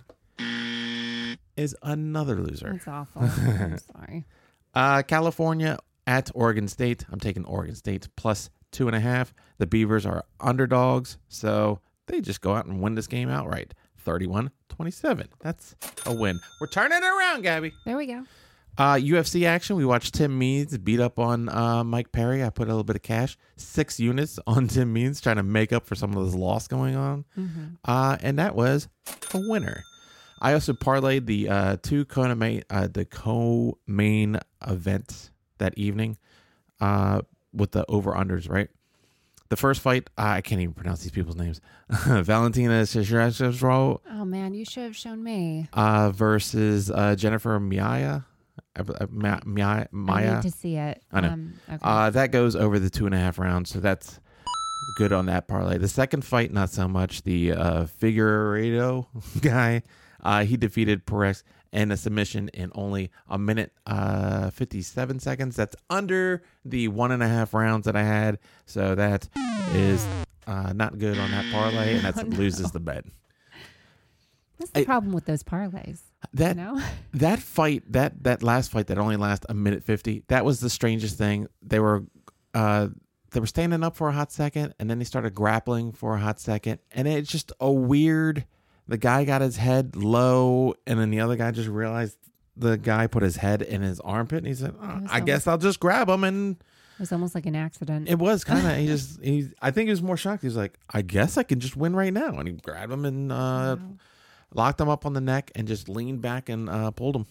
is another loser. That's awful. I'm sorry. Uh, California at Oregon State. I'm taking Oregon State plus two and a half. The Beavers are underdogs, so they just go out and win this game outright. 31 27. That's a win. We're turning it around, Gabby. There we go. Uh, UFC action. We watched Tim Means beat up on uh, Mike Perry. I put a little bit of cash, six units on Tim Means, trying to make up for some of this loss going on. hmm Uh, and that was a winner. I also parlayed the uh, two co-main, uh, the co-main events that evening uh, with the over-unders, right? The first fight, I can't even pronounce these people's names. Valentina Shishiro Oh man, you should have shown me. uh, versus uh, Jennifer Maia. Uh, Ma- Maia. I need to see it. I know. Um, okay. Uh, that goes over the two and a half rounds, so that's good on that parlay. The second fight, not so much. The uh, Figueiredo guy, uh, he defeated Perez in a submission in only a minute uh, 57 seconds. That's under the one and a half rounds that I had, so that is uh, not good on that parlay, and that Oh, no. loses the bet. That's the I- problem with those parlays. That that fight that that last fight that only lasted a minute 50 that was the strangest thing they were uh they were standing up for a hot second and then they started grappling for a hot second and it's just a weird the guy got his head low and then the other guy just realized the guy put his head in his armpit and he said "Oh, i guess i'll just grab him and It was almost like an accident. it was kind of he just he i think he was more shocked he was like i guess i can just win right now and he grabbed him and uh Wow. Locked him up on the neck and just leaned back and uh, pulled him.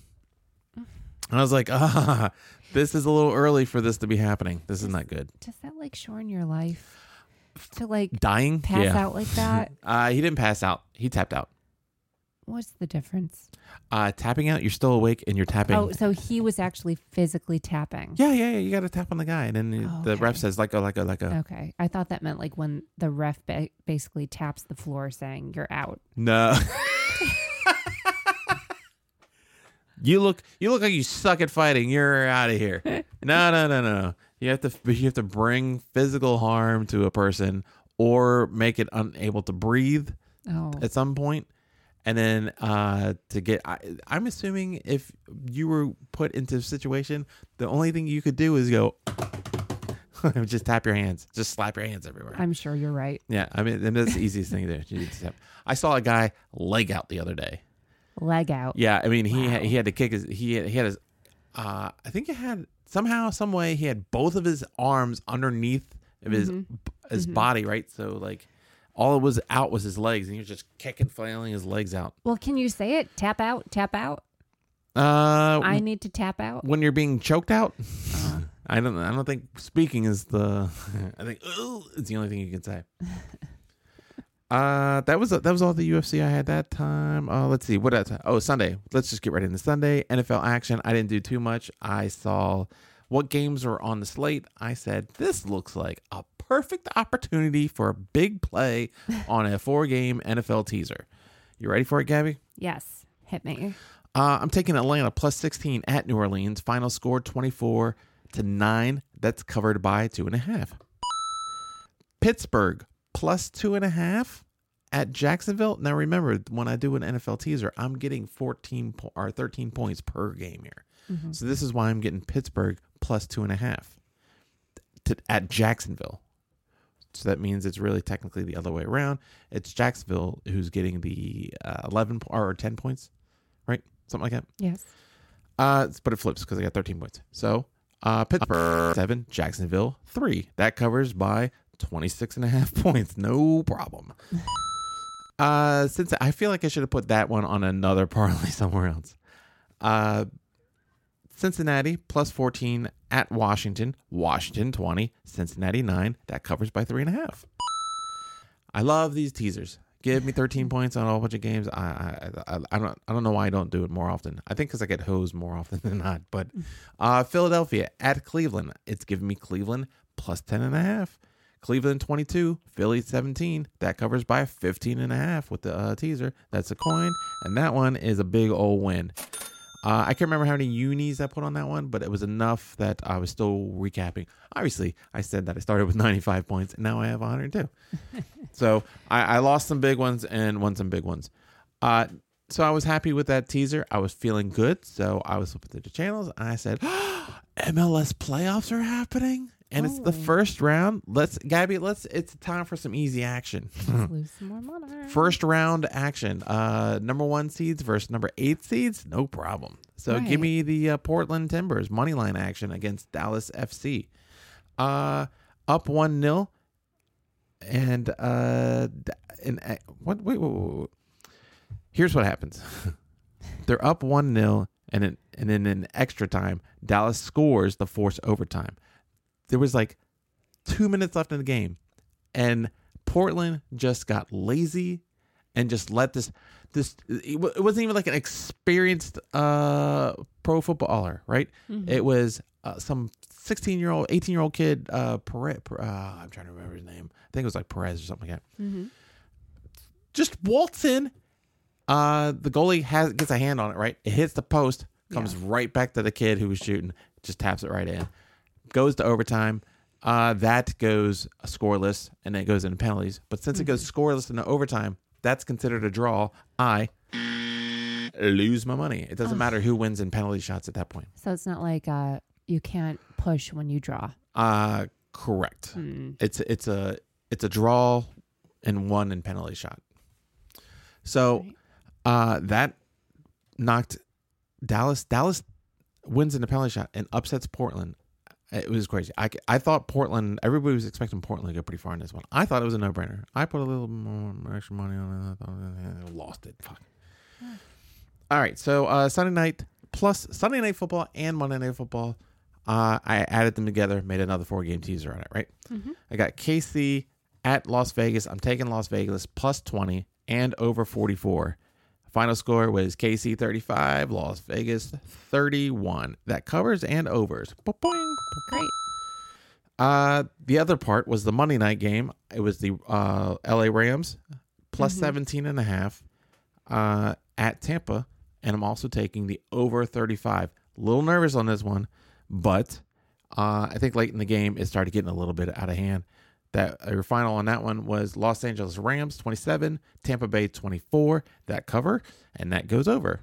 And I was like, ah, this is a little early for this to be happening. This is not good. Does that like shorten your life to like Dying? pass yeah. out like that? Uh, he didn't pass out. He tapped out. What's the difference? Uh, tapping out, you're still awake and you're tapping. Oh, so he was actually physically tapping. yeah, yeah, yeah. You got to tap on the guy. And then the- Oh, the ref says, like, a, like, a, like a, Okay. I thought that meant like when the ref ba- basically taps the floor saying you're out. no. you look, you look like you suck at fighting. You're out of here. No, no, no, no. You have to, you have to bring physical harm to a person or make it unable to breathe. Oh. at some point and then uh to get I, i'm assuming if you were put into a situation the only thing you could do is go just tap your hands just slap your hands everywhere I'm sure you're right. yeah i mean that's the easiest thing to do You just tap. i saw a guy leg out the other day Leg out. yeah i mean he had, he had to kick his he had, he had his uh i think he had somehow some way he had both of his arms underneath of his Mhm. his Mhm. body right so like all it was out was his legs and he was just kicking flailing his legs out Well, can you say it? Tap out, tap out. Uh, I need to tap out. when you're being choked out, I don't. I don't think speaking is the. I think it's the only thing you can say. uh, that was that was all the UFC I had that time. Uh, let's see what else. Oh, Sunday. Let's just get right into Sunday NFL action. I didn't do too much. I saw what games were on the slate. I said this looks like a perfect opportunity for a big play on a four game NFL teaser. You ready for it, Gabby? yes. Hit me. Uh, I'm taking Atlanta plus 16 at New Orleans. Final score 24 to 9. That's covered by two and a half. Pittsburgh plus two and a half at Jacksonville. Now remember, when I do an NFL teaser, I'm getting 14 po- or 13 points per game here. Mhm. So this is why I'm getting Pittsburgh plus two and a half to, at Jacksonville. So that means it's really technically the other way around. It's Jacksonville who's getting the uh, 11 po- or 10 points, right? Something like that. Yes. Uh, but it flips because I got 13 points. So uh, Pittsburgh 7, Jacksonville 3. That covers by 26 and a half points. No problem. Uh, since I feel like I should have put that one on another parlay somewhere else. Uh, Cincinnati plus 14 at Washington. Washington 20, Cincinnati 9. That covers by three and a half. I love these teasers. Give me 13 points on a whole bunch of games. I I, I, I don't I don't know why I don't do it more often. I think because I get hosed more often than not. But uh, Philadelphia at Cleveland, it's giving me Cleveland plus 10 and a half. Cleveland 22, Philly 17. That covers by 15 and a half with the uh, teaser. That's a coin, and that one is a big old win. Uh, I can't remember how many unis I put on that one, but it was enough that I was still recapping. Obviously, I said that I started with 95 points, and now I have 102. so I, I lost some big ones and won some big ones. Uh, so I was happy with that teaser. I was feeling good. So I was flipping through the channels, and I said, MLS playoffs are happening. And it's the Oh. first round. Let's, Gabby, let's, it's time for some easy action. Let's lose some more money. First round action. Uh, number one seeds versus number eight seeds. No problem. So give me the uh, Portland Timbers money line action against Dallas FC. Uh, up one 0 and uh, and uh, what? Wait, wait, wait, wait. Here's what happens. They're up one 0 and in, and then in extra time, Dallas scores the force overtime. There was like two minutes left in the game, and Portland just got lazy and just let this this it wasn't even like an experienced uh pro footballer, right? It was uh, some 16 year old, 18 year old kid. Uh, Perez, uh, I'm trying to remember his name. I think it was like Perez or something like that. Mm-hmm. Just waltz in. Uh, the goalie has gets a hand on it, right? It hits the post, comes right back to the kid who was shooting, just taps it right in. Goes to overtime. Uh, that goes scoreless, and then it goes into penalties. But since it goes scoreless into overtime, that's considered a draw. I lose my money. It doesn't matter who wins in penalty shots at that point. So it's not like uh, you can't push when you draw. Uh correct. Mm. It's it's a it's a draw and one in penalty shot. So Right. uh that knocked Dallas Dallas wins in the penalty shot and upsets Portland. It was crazy. I, I thought Portland. Everybody was expecting Portland to go pretty far in this one. I thought it was a no brainer. I put a little more extra money on it. I thought, eh, lost it. Fuck. All right. So uh, Sunday night plus Sunday night football and Monday night football. Uh, I added them together, made another four game teaser on it. Right. Mhm. I got KC at Las Vegas. I'm taking Las Vegas plus 20 and over 44. Final score was KC 35, Las Vegas 31. That covers and overs. Boing. Great. Uh, the other part was the Monday night game. It was the uh, LA Rams plus Mhm. 17 and a half uh, at Tampa. And I'm also taking the over 35. A little nervous on this one, but uh, I think late in the game it started getting a little bit out of hand. That uh, your final on that one was Los Angeles Rams 27, Tampa Bay 24. That cover and that goes over.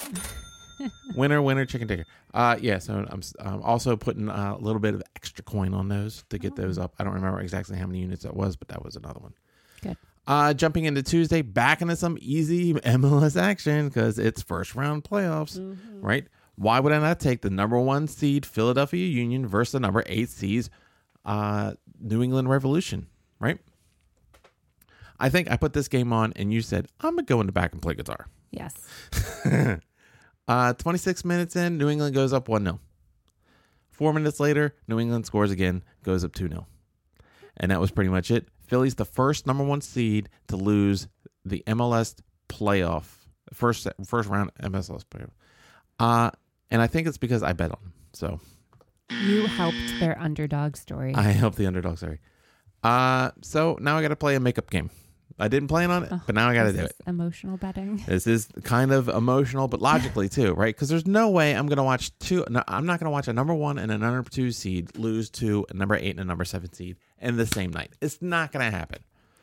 winner, winner, chicken ticker. Uh, yeah. So I'm, I'm also putting a little bit of extra coin on those to get those up. I don't remember exactly how many units that was, but that was another one. Good. Uh, jumping into Tuesday, back into some easy MLS action because it's first round playoffs, Mm-hmm. right? Why would I not take the number one seed Philadelphia Union versus the number eight seeds uh, New England Revolution, right? I think I put this game on and you said, I'm going to go in the back and play guitar. Yes. uh, 26 minutes in, New England goes up 1 0. Four minutes later, New England scores again, goes up 2 0. And that was pretty much it. Philly's the first number one seed to lose the MLS playoff, first first round MLS playoff. Uh, and I think it's because I bet on them. So You helped their underdog story. I helped the underdog, sorry. Uh, so now I got to play a makeup game. I didn't plan on it, Oh, but now I got to do it. Emotional betting. This is kind of emotional, but logically too, right? Because there's no way I'm going to watch two. No, I'm not going to watch a number one and a number two seed lose to a number eight and a number seven seed in the same night. It's not going to happen.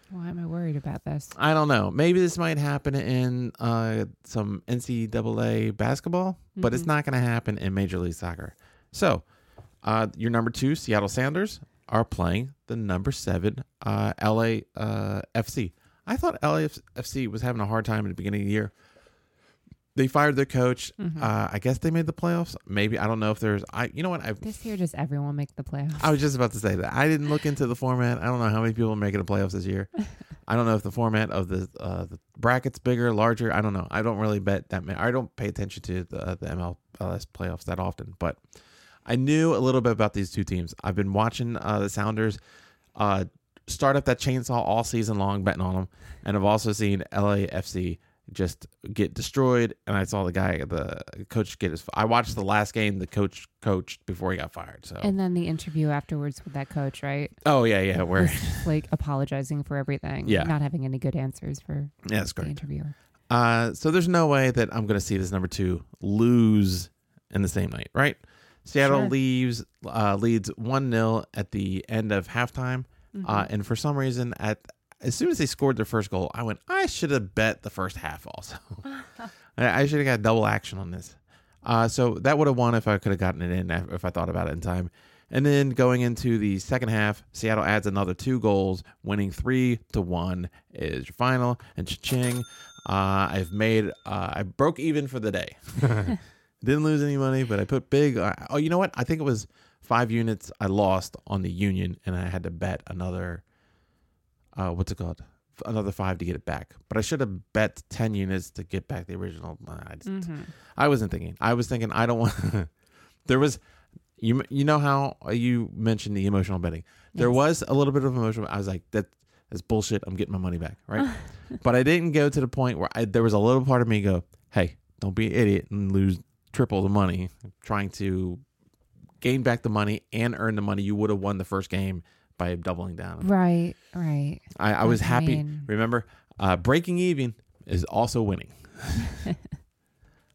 Why am I worried about this? I don't know. Maybe this might happen in uh, some NCAA basketball, but it's not going to happen in Major League Soccer. So, uh, your number two Seattle Sounders are playing the number seven uh, LA uh, FC. I thought LAFC was having a hard time at the beginning of the year. They fired their coach. Mhm. Uh, I guess they made the playoffs. Maybe I don't know if there's. I you know what I This year, does everyone make the playoffs? I was just about to say that. I didn't look into the format. I don't know how many people are making the playoffs this year. I don't know if the format of the uh, the brackets bigger, larger. I don't know. I don't really bet that. Many. I don't pay attention to the the MLS playoffs that often, but I knew a little bit about these two teams. I've been watching uh, the Sounders uh, start up that chainsaw all season long betting on them, and I've also seen LAFC just get destroyed. And I saw the guy, the coach, get his. I watched the last game the coach coached before he got fired. So And then the interview afterwards with that coach, right? oh yeah, yeah, where like apologizing for everything. Yeah. Not having any good answers for yeah, that's the great. interviewer. Uh, so there's no way that I'm going to see this number two lose in the same night, right? Seattle Sure. leaves uh, leads one 0 at the end of halftime, uh, Mm-hmm. and for some reason, at as soon as they scored their first goal, I went, I should have bet the first half also. I, I should have got double action on this. Uh, so that would have won if I could have gotten it in if I thought about it in time. And then going into the second half, Seattle adds another two goals, winning three to one is your final. And cha-ching, uh, I've made, uh, I broke even for the day. Didn't lose any money, but I put big. Uh, oh, you know what? I think it was five units I lost on the Union, and I had to bet another. Uh, what's it called? Another five to get it back. But I should have bet ten units to get back the original. I just, Mm-hmm. I wasn't thinking. I was thinking I don't want. there was, you you know how you mentioned the emotional betting. There Yes. was a little bit of emotional. I was like that. That's bullshit. I'm getting my money back, right? but I didn't go to the point where I, there was a little part of me go, "Hey, don't be an idiot and lose triple the money trying to gain back the money and earn the money you would have won the first game by doubling down." Right, right. I, I was happy. mean. Remember, uh, breaking even is also winning.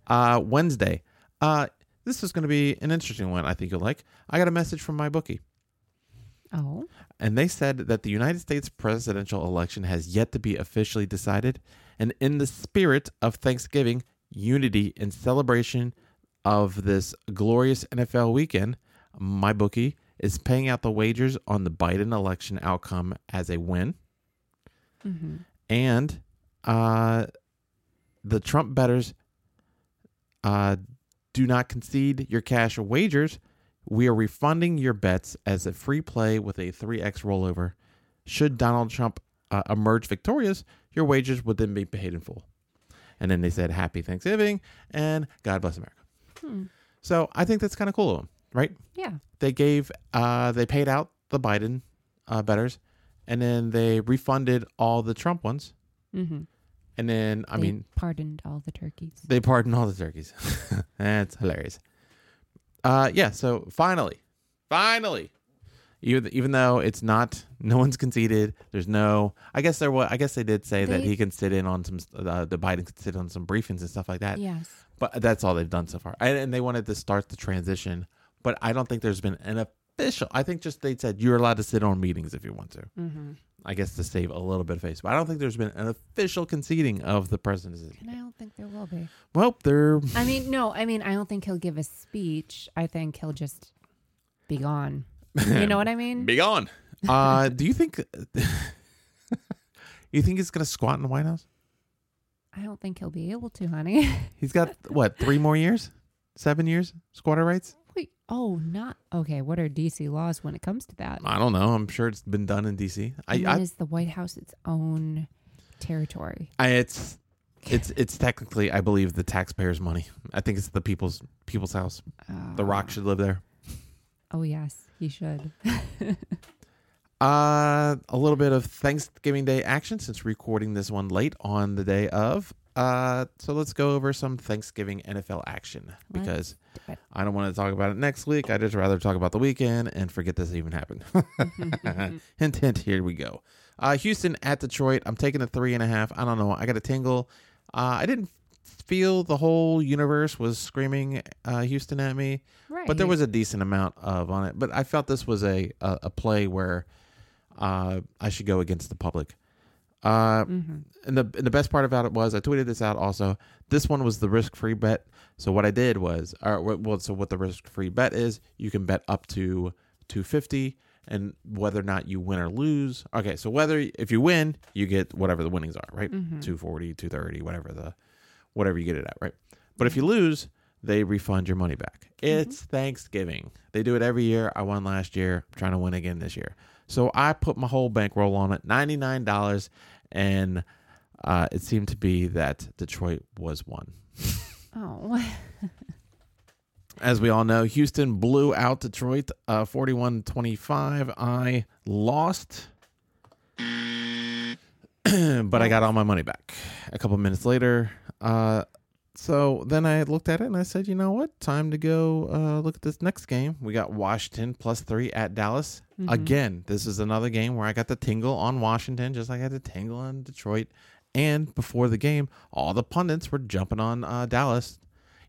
uh, Wednesday. Uh, this is going to be an interesting one. I think you'll like. I got a message from my bookie, Oh, and they said that the United States presidential election has yet to be officially decided. And in the spirit of Thanksgiving, unity, and celebration of this glorious NFL weekend, my bookie is paying out the wagers on the Biden election outcome as a win mm-hmm. and uh, the Trump betters uh, do not concede your cash or wagers. We are refunding your bets as a free play with a 3x rollover. Should Donald Trump uh, emerge victorious, your wagers would then be paid in full. And then they said, Happy Thanksgiving and God bless America. Hmm. So I think that's kind of cool of them, right? yeah. They gave, uh, they paid out the Biden uh, betters and then they refunded all the Trump ones. Mm-hmm. And then, I They mean, pardoned all the turkeys. they pardon all the turkeys. That's hilarious. Uh, yeah. So finally, finally, even even though it's not, no one's conceded. There's no. I guess there was. I guess they did say that he can sit in on some. Uh, the Biden can sit on some briefings and stuff like that. yes. But that's all they've done so far. And, and they wanted to start the transition, but I don't think there's been an official. I think just they said you're allowed to sit on meetings if you want to. Mm-hmm. I guess to save a little bit of face. But I don't think there's been an official conceding of the presidency. And I don't think there will be. Well, they're I mean, no, I mean, I don't think he'll give a speech. I think he'll just be gone. You know what I mean? Be gone. Uh, do you think? you think he's gonna squat in the White House? I don't think he'll be able to, honey. He's got what? Three more years? Seven years? Squatter rights? Wait, oh, not okay. What are DC laws when it comes to that? I don't know. I'm sure it's been done in D.C. I, I, is the White House its own territory? I, it's, it's, it's technically, I believe, the taxpayers' money. I think it's the people's people's house. The oh. Rock should live there. Oh yes, he should. Uh, a little bit of Thanksgiving Day action since recording this one late on the day of. Uh, so let's go over some Thanksgiving NFL action because do. I don't want to talk about it next week. I just rather talk about the weekend and forget this even happened. hint, hint. Here we go. Uh, Houston at Detroit. I'm taking a three and a half. I don't know. I got a tingle. Uh, I didn't feel the whole universe was screaming uh, Houston at me Right. but there was a decent amount of on it. But I felt this was a a, a play where uh, I should go against the public. Uh, Mm-hmm. and the and the best part about it was I tweeted this out also. This one was the risk free bet. So what I did was, or well, so what the risk free bet is, you can bet up to two fifty, and whether or not you win or lose. Okay, so whether if you win, you get whatever the winnings are, right? Mhm. 240, 230, whatever the whatever you get it at, right? But if you lose, they refund your money back. It's Thanksgiving. They do it every year. I won last year. I'm trying to win again this year. So I put my whole bankroll on it, $99, and uh, it seemed to be that Detroit was one. Oh, As we all know, Houston blew out Detroit uh, 41 25. I lost but I got all my money back a couple minutes later. Uh, so then I looked at it and I said, you know what? Time to go uh, look at this next game. We got Washington plus three at Dallas. Mhm. Again, this is another game where I got the tingle on Washington, just like I had the tingle on Detroit. And before the game, all the pundits were jumping on uh, Dallas.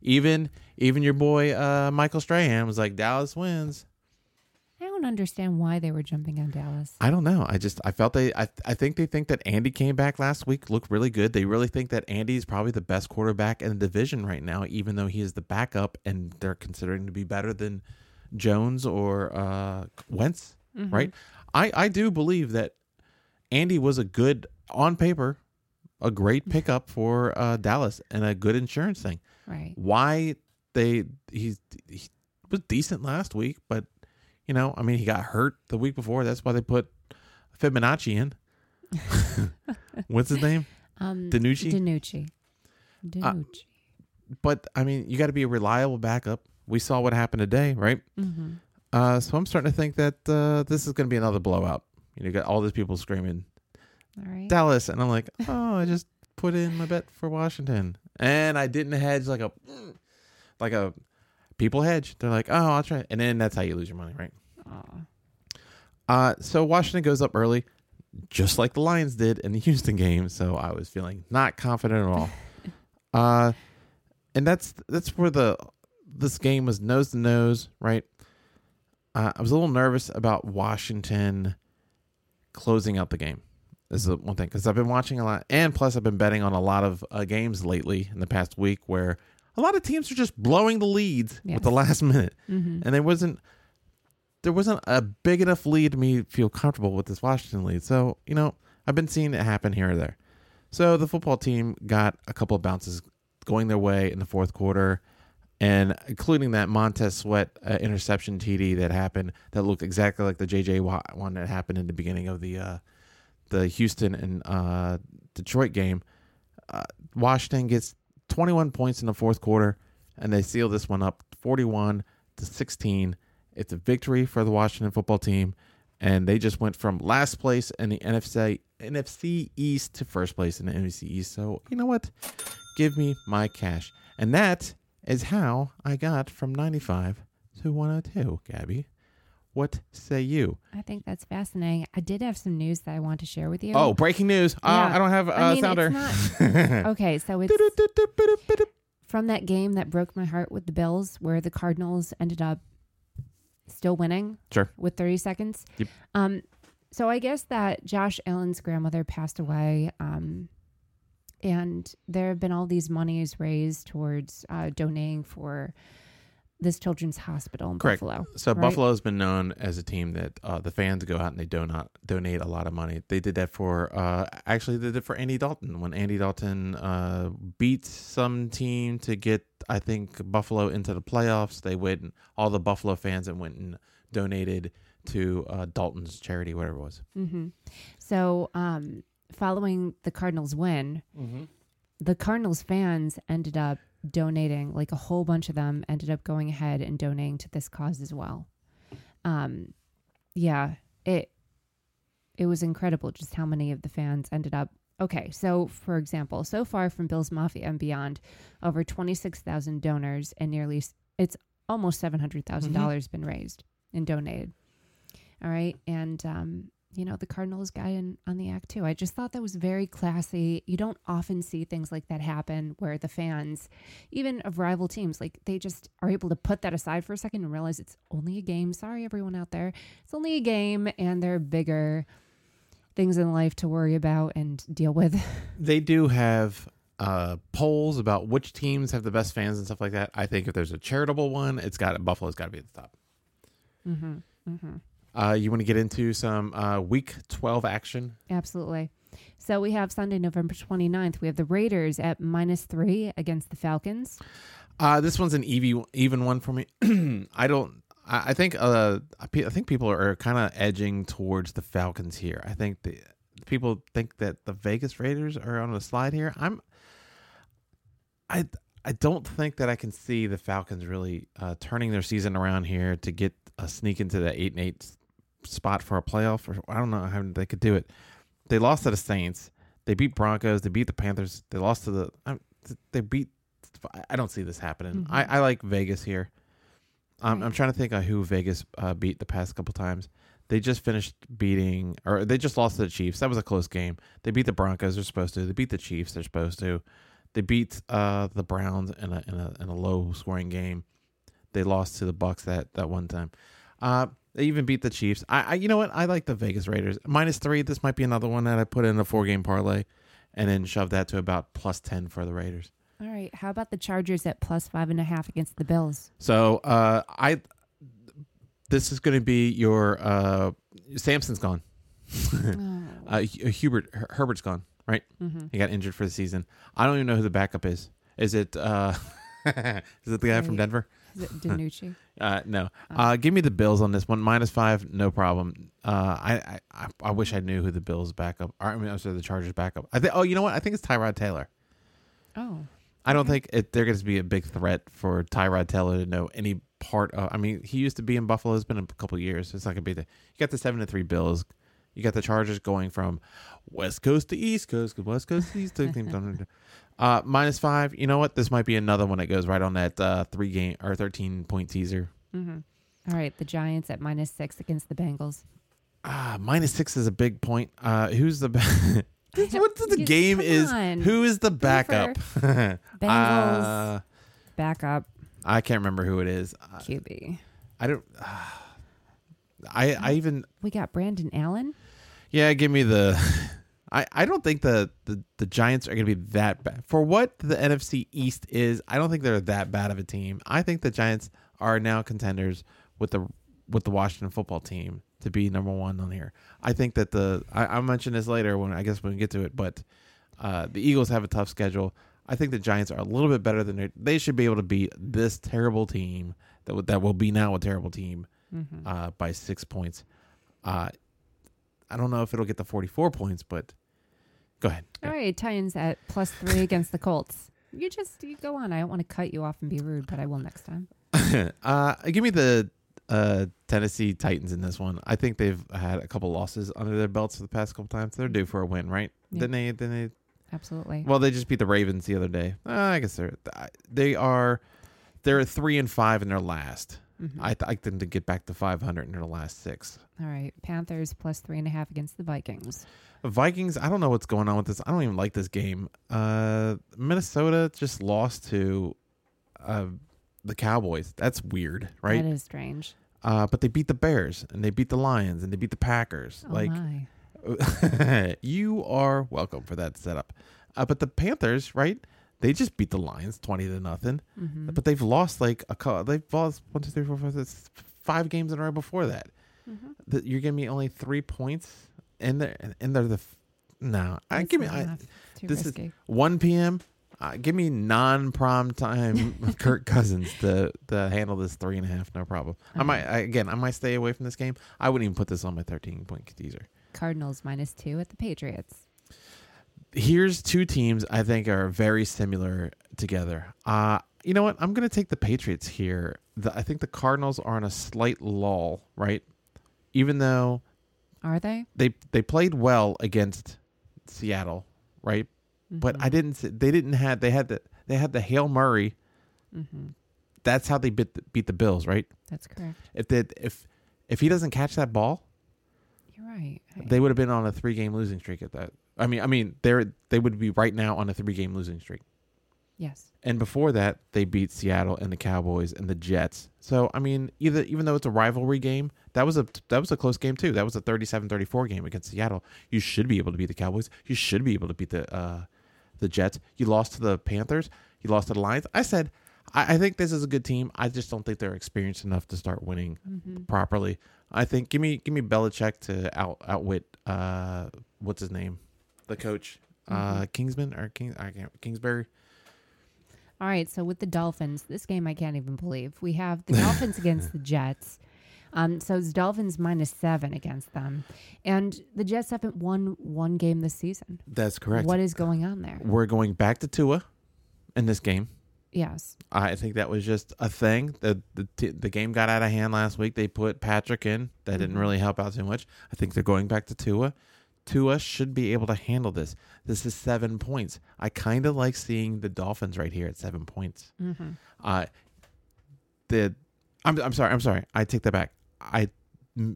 Even even your boy uh, Michael Strahan was like, Dallas wins. Don't understand why they were jumping on Dallas. I don't know. I just I felt they I I think they think that Andy came back last week, looked really good. They really think that Andy is probably the best quarterback in the division right now, even though he is the backup and they're considering to be better than Jones or uh Wentz, Mhm. right? I I do believe that Andy was a good on paper, a great pickup for uh Dallas and a good insurance thing. Right. Why they he's he was decent last week, but you know, I mean, he got hurt the week before. That's why they put Fibonacci in. What's his name? Um, DiNucci? DiNucci. DiNucci. But I mean, you got to be a reliable backup. We saw what happened today, right? mm-hmm. Uh, so I'm starting to think that uh, this is going to be another blowout. You know, you got all these people screaming All right. Dallas, and I'm like, oh, I just put in my bet for Washington, and I didn't hedge like a like a people hedge. They're like, oh, I'll try, and then that's how you lose your money, right? Aw. Uh, so Washington goes up early, just like the Lions did in the Houston game. So I was feeling not confident at all. uh, and that's that's where the this game was nose to nose, right? Uh, I was a little nervous about Washington closing out the game. This is one thing because I've been watching a lot, and plus I've been betting on a lot of uh, games lately in the past week where a lot of teams are just blowing the leads Yes. with the last minute Mhm. and there wasn't there wasn't a big enough lead to me to feel comfortable with this Washington lead. So you know, I've been seeing it happen here or there. So the football team got a couple of bounces going their way in the fourth quarter, and including that Montez Sweat uh, interception TD that happened that looked exactly like the JJ Watt one that happened in the beginning of the uh, the Houston and uh, Detroit game. Uh, Washington gets 21 points in the fourth quarter, and they seal this one up 41 to 16. It's a victory for the Washington football team, and they just went from last place in the NFC NFC East to first place in the NFC East. So you know what? Give me my cash, and that is how I got from 95 to 102. Gabby, what say you? I think that's fascinating. I did have some news that I want to share with you. Oh, breaking news! Uh, I don't have a I mean, sounder. not. okay, so it's from that game that broke my heart with the Bills, where the Cardinals ended up still winning. Sure. With 30 seconds. Yep. Um, so I guess that Josh Allen's grandmother passed away. Um, and there have been all these monies raised towards uh, donating for this children's hospital in Correct. Buffalo. So right? Buffalo has been known as a team that uh, the fans go out and they donate donate a lot of money. They did that for uh, actually they did it for Andy Dalton when Andy Dalton uh, beat some team to get I think Buffalo into the playoffs. They went and all the Buffalo fans and went and donated to uh, Dalton's charity, whatever it was. hmm So, um, following the Cardinals' win, the Cardinals fans ended up donating, like a whole bunch of them ended up going ahead and donating to this cause as well. Um, yeah, it it was incredible just how many of the fans ended up. Okay, so for example, so far from Bill's Mafia and beyond, over twenty six thousand donors and nearly it's almost seven hundred dollars been raised and donated. All right, and um, you know the Cardinals guy in on the act too. I just thought that was very classy. You don't often see things like that happen where the fans, even of rival teams, like they just are able to put that aside for a second and realize it's only a game. Sorry, everyone out there, it's only a game, and there are bigger things in life to worry about and deal with. They do have uh, polls about which teams have the best fans and stuff like that. I think if there's a charitable one, it's got Buffalo's got to be at the top. mm-hmm. Mm-hmm. Uh, you want to get into some uh, Week 12 action? Absolutely. So we have Sunday, November 29th. We have the Raiders at minus three against the Falcons. Uh, this one's an even even one for me. I don't. I I think. Uh, I pe- I think people are kind of edging towards the Falcons here. I think the people think that the Vegas Raiders are on a slide here. I'm. I I don't think that I can see the Falcons really uh, turning their season around here to get a sneak into the eight and eight spot for a playoff. Or I don't know how they could do it. They lost to the Saints. They beat Broncos. They beat the Panthers. They lost to the. I, they beat. I don't see this happening. Mhm. I, I like Vegas here. Um, I'm trying to think of who Vegas uh, beat the past couple times. They just finished beating, or they just lost to the Chiefs. That was a close game. They beat the Broncos. They're supposed to. They beat the Chiefs. They're supposed to. They beat uh, the Browns in a in a in a low scoring game. They lost to the Bucks that that one time. Uh, they even beat the Chiefs. I, I you know what? I like the Vegas Raiders minus three. This might be another one that I put in a four game parlay, and then shove that to about plus ten for the Raiders. All right. How about the Chargers at plus five and a half against the Bills? So uh, I this is going to be your uh, Samson's gone. oh. Uh, Hu- Hubert Her- Herbert's gone. Right, hmm he got injured for the season. I don't even know who the backup is. Is it uh, is it the guy from Denver? Is it DiNucci? Uh, no. Oh. Uh, give me the Bills on this one. Minus five, no problem. Uh, I, I I- wish I knew who the Bills backup. Or, I mean, I'm sorry, the Chargers backup. I think. Oh, you know what? I think it's Tyrod Taylor. oh. I don't think it, they're going to be a big threat for Tyrod Taylor to know any part of. I mean, he used to be in Buffalo. It's been a couple years. It's not going to be the. You got the seven to three Bills. You got the Chargers going from West Coast to East Coast, because West Coast to East Coast. Uh, minus five. You know what? This might be another one that goes right on that uh, three game or thirteen point teaser. hmm All right. The Giants at minus six against the Bengals. Ah, minus six is a big point. Uh, who's the? Ba- I the game is? on. Who is the backup? Bengals Uh, backup I can't remember who it is. Uh, QB. I don't. I I even We got Brandon Allen. yeah. Give me the. I I don't think the the the Giants are going to be that bad for what the NFC East is. I don't think they're that bad of a team. I think the Giants are now contenders with the with the Washington football team to be number one on here. I think that the I, I'll mention this later when I guess when we get to it, but uh, the Eagles have a tough schedule. I think the Giants are a little bit better than they they should be able to beat this terrible team that would- that will be now a terrible team Mm-hmm. uh, by six points. Uh, I don't know if it'll get the 44 points, but go ahead. All right. Titans at plus three against the Colts. You just you go on. I don't want to cut you off and be rude, but I will next time. uh, give me the uh, Tennessee Titans in this one. I think they've had a couple losses under their belts for the past couple times. They're due for a win, right? Yeah. Didn't they? Didn't they? Absolutely. Well, they just beat the Ravens the other day. Uh, I guess they're they are they're three and five in their last. Mhm. I like them to get back to 500 in their last six. All right. Panthers plus three and a half against the Vikings. Vikings, I don't know what's going on with this. I don't even like this game. Uh, Minnesota just lost to uh, the Cowboys. That's weird, right? That is strange. Uh, but they beat the Bears and they beat the Lions and they beat the Packers. Oh like my. you are welcome for that setup. Uh, but the Panthers, right? They just beat the Lions twenty to nothing. hmm But they've lost like a co- they've lost one, two, three, four, five, six, five games in a row before that. hmm That you're giving me only three points, and they're and they're the no. I give me I, this is- 1 p.m. Uh, give me non-prom time Kirk Cousins to to handle this three and a half, no problem. I might I, again, I might stay away from this game. I wouldn't even put this on my 13 point teaser. Cardinals minus two at the Patriots. Here's two teams I think are very similar together. Uh you know what? I'm gonna take the Patriots here. The, I think the Cardinals are on a slight lull, right? Even though Are they? they they played well against Seattle, right? But I didn't. They didn't have. They had the. They had the Hail Murray. Mm-hmm. That's how they beat the, beat the Bills, right? That's correct. If they, if if he doesn't catch that ball, You're right. I- they would have been on a three game losing streak at that. I mean, I mean, they're they would be right now on a three game losing streak. yes. And before that, they beat Seattle and the Cowboys and the Jets. So I mean, either even though it's a rivalry game, that was a that was a close game too. That was a 37-34 game against Seattle. You should be able to beat the Cowboys. You should be able to beat the uh, the Jets. You lost to the Panthers. You lost to the Lions. I said, I, I think this is a good team. I just don't think they're experienced enough to start winning hmm properly. I think give me give me Belichick to out outwit uh what's his name, the coach, uh Kingsman or King I can't Kingsbury. All right. So with the Dolphins, this game I can't even believe. We have the Dolphins against the Jets. Um, so it's Dolphins minus seven against them, and the Jets haven't won one game this season. That's correct. What is going on there? We're going back to Tua in this game. Yes. I think that was just a thing. The the t- the game got out of hand last week. They put Patrick in. That didn't Mhm. really help out too much. I think they're going back to Tua. Tua should be able to handle this. This is seven points. I kind of like seeing the Dolphins right here at seven points. Mm-hmm. Uh, the I'm I'm sorry I'm sorry I take that back. I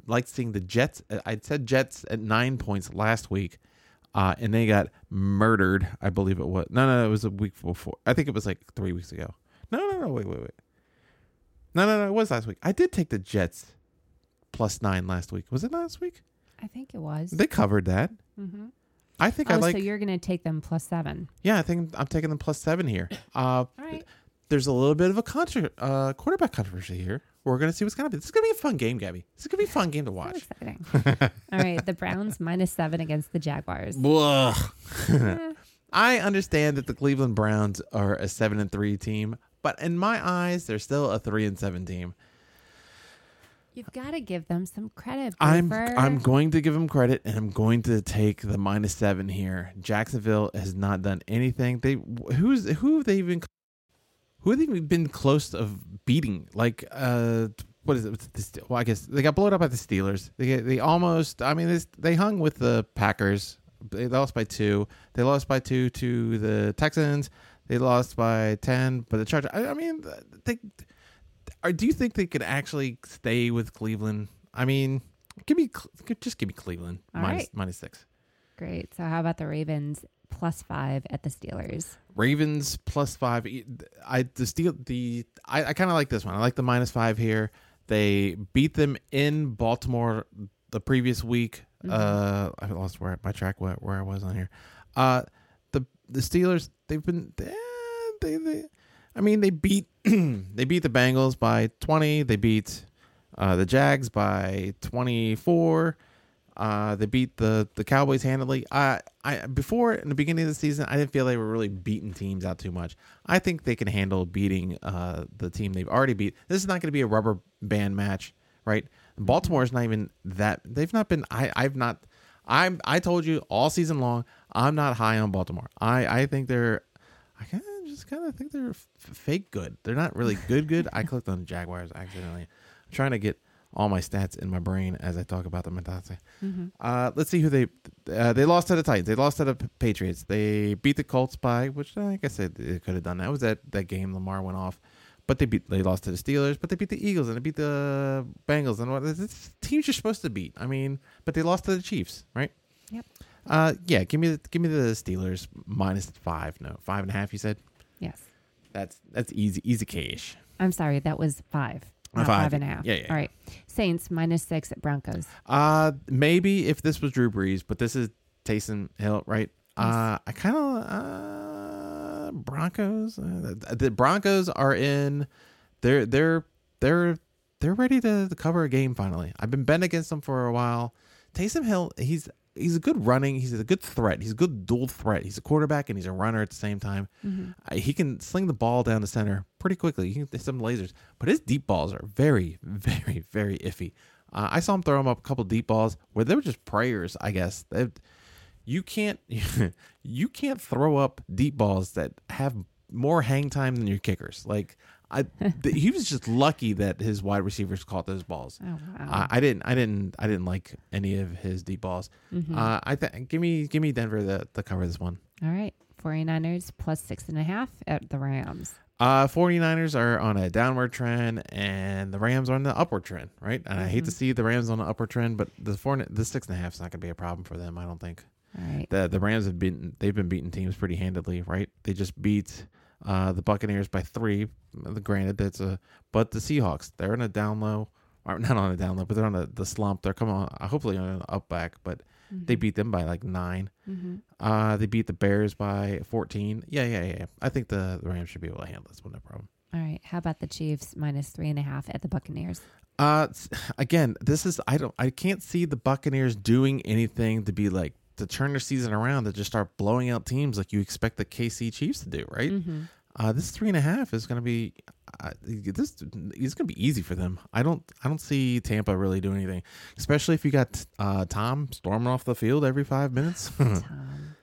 like seeing the Jets. uh, I said Jets at nine points last week, uh, and they got murdered. I believe it was no no it was a week before. I think it was like three weeks ago. No no no wait wait wait. No no no it was last week. I did take the Jets plus nine last week. Was it last week? I think it was. They covered that. mm-hmm. I think I Oh, like. so you're gonna take them plus seven. yeah, I think I'm taking them plus seven here. Uh, All right. there's a little bit of a contra- uh, quarterback controversy here. We're gonna see what's gonna be. This is gonna be a fun game, Gabby. This is gonna be a fun game to watch. exciting. All right. The Browns minus seven against the Jaguars. I understand that the Cleveland Browns are a seven and three team, but in my eyes, they're still a three and seven team. You've got to give them some credit. I'm. I'm going to give them credit, and I'm going to take the minus seven here. Jacksonville has not done anything. They who's who have they even who have they even been close of beating? Like uh, what is it? Well, I guess they got blown up by the Steelers. They they almost. I mean, this, they hung with the Packers. They lost by two. They lost by two to the Texans. They lost by ten, but the Chargers. I, I mean, they. Or do you think they could actually stay with Cleveland? I mean, give me just give me Cleveland All minus- right. minus six. Great. So how about the Ravens plus five at the Steelers? Ravens plus five. I the steel the I, I kind of like this one. I like the minus five here. They beat them in Baltimore the previous week. Uh, I lost where my track where, where I was on here. Uh, the the Steelers they've been eh, they they. I mean they beat they beat the Bengals by twenty. They beat uh, the Jags by twenty four. Uh, they beat the the Cowboys handily. I I before in the beginning of the season, I didn't feel they were really beating teams out too much. I think they can handle beating uh, the team they've already beat. This is not going to be a rubber band match, right? Baltimore is not even that. They've not been. I I've not. I'm. I told you all season long. I'm not high on Baltimore. I I think they're. I just kind of think they're f- fake good. They're not really good. Good. I clicked on Jaguars accidentally. I'm trying to get all my stats in my brain as I talk about them. Uh, let's see who they uh, they lost to the Titans. They lost to the P- Patriots. They beat the Colts by which like I said they could have done that. Was that that game Lamar went off, but they beat they lost to the Steelers. But they beat the Eagles and they beat the Bengals and what this teams you're supposed to beat. I mean, but they lost to the Chiefs, right? Yep. Uh, yeah. Give me the, give me the Steelers minus five. No, five and a half. You said Yes. that's that's easy easy cash. I'm sorry. That was five. Uh, Not five. five and a half. Yeah, yeah. All right. Saints minus six at Broncos. Uh, maybe if this was Drew Brees, but this is Taysom Hill, right? Uh, I kind of uh Broncos. Uh, the, the Broncos are in. They're they're they're they're ready to, to cover a game finally. I've been bent against them for a while. Taysom Hill, he's he's a good running. He's a good threat. He's a good dual threat. He's a quarterback and he's a runner at the same time. Uh, he can sling the ball down the center pretty quickly. He can hit some lasers, but his deep balls are very, very, very iffy. Uh, I saw him throw him up a couple deep balls where they were just prayers. I guess they, you can't you can't throw up deep balls that have more hang time than your kickers. Like I, th- he was just lucky that his wide receivers caught those balls. Oh wow. I, I didn't, I didn't, I didn't like any of his deep balls. Mm-hmm. Uh, I think give me, give me Denver the to cover this one. All right. 49ers plus six and a half at the Rams. Uh, 49ers are on a downward trend and the Rams are on the upward trend, right? And I hate to see the Rams on the upward trend, but the four, the six and a half is not going to be a problem for them. I don't think All right. the the Rams have been they've been beating teams pretty handedly, right? They just beat uh, the Buccaneers by three. Granted, that's a but the Seahawks they're in a down low, or not on a down low, but they're on a, the slump. They're coming on hopefully on an up back, but they beat them by like 9 Mm-hmm. Uh, they beat the Bears by fourteen. Yeah, yeah, yeah. yeah. I think the, the Rams should be able to handle this one, no problem. All right. How about the Chiefs minus three and a half at the Buccaneers? Uh, again, this is I don't I can't see the Buccaneers doing anything to be like to turn their season around to just start blowing out teams like you expect the KC Chiefs to do, right? Mm-hmm. Uh, this three and a half is going to be uh, this is going to be easy for them. I don't I don't see Tampa really doing anything, especially if you got uh, Tom storming off the field every five minutes. Tom.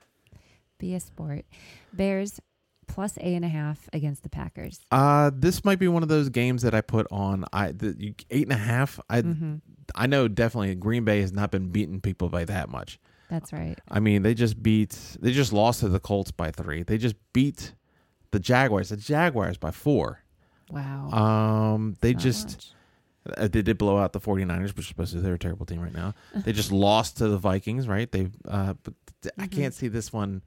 Be a sport. Bears plus eight and a half against the Packers. uh, this might be one of those games that I put on. I the you, eight and a half. I Mm-hmm. I know definitely Green Bay has not been beating people by that much. That's right. I mean, they just beat, they just lost to the Colts by three. They just beat the Jaguars, the Jaguars by four. Wow. Um, they Not just, uh, they did blow out the 49ers, which is supposed to they're a terrible team right now. They just lost to the Vikings, right? They, uh, but th- I Mhm. can't see this one.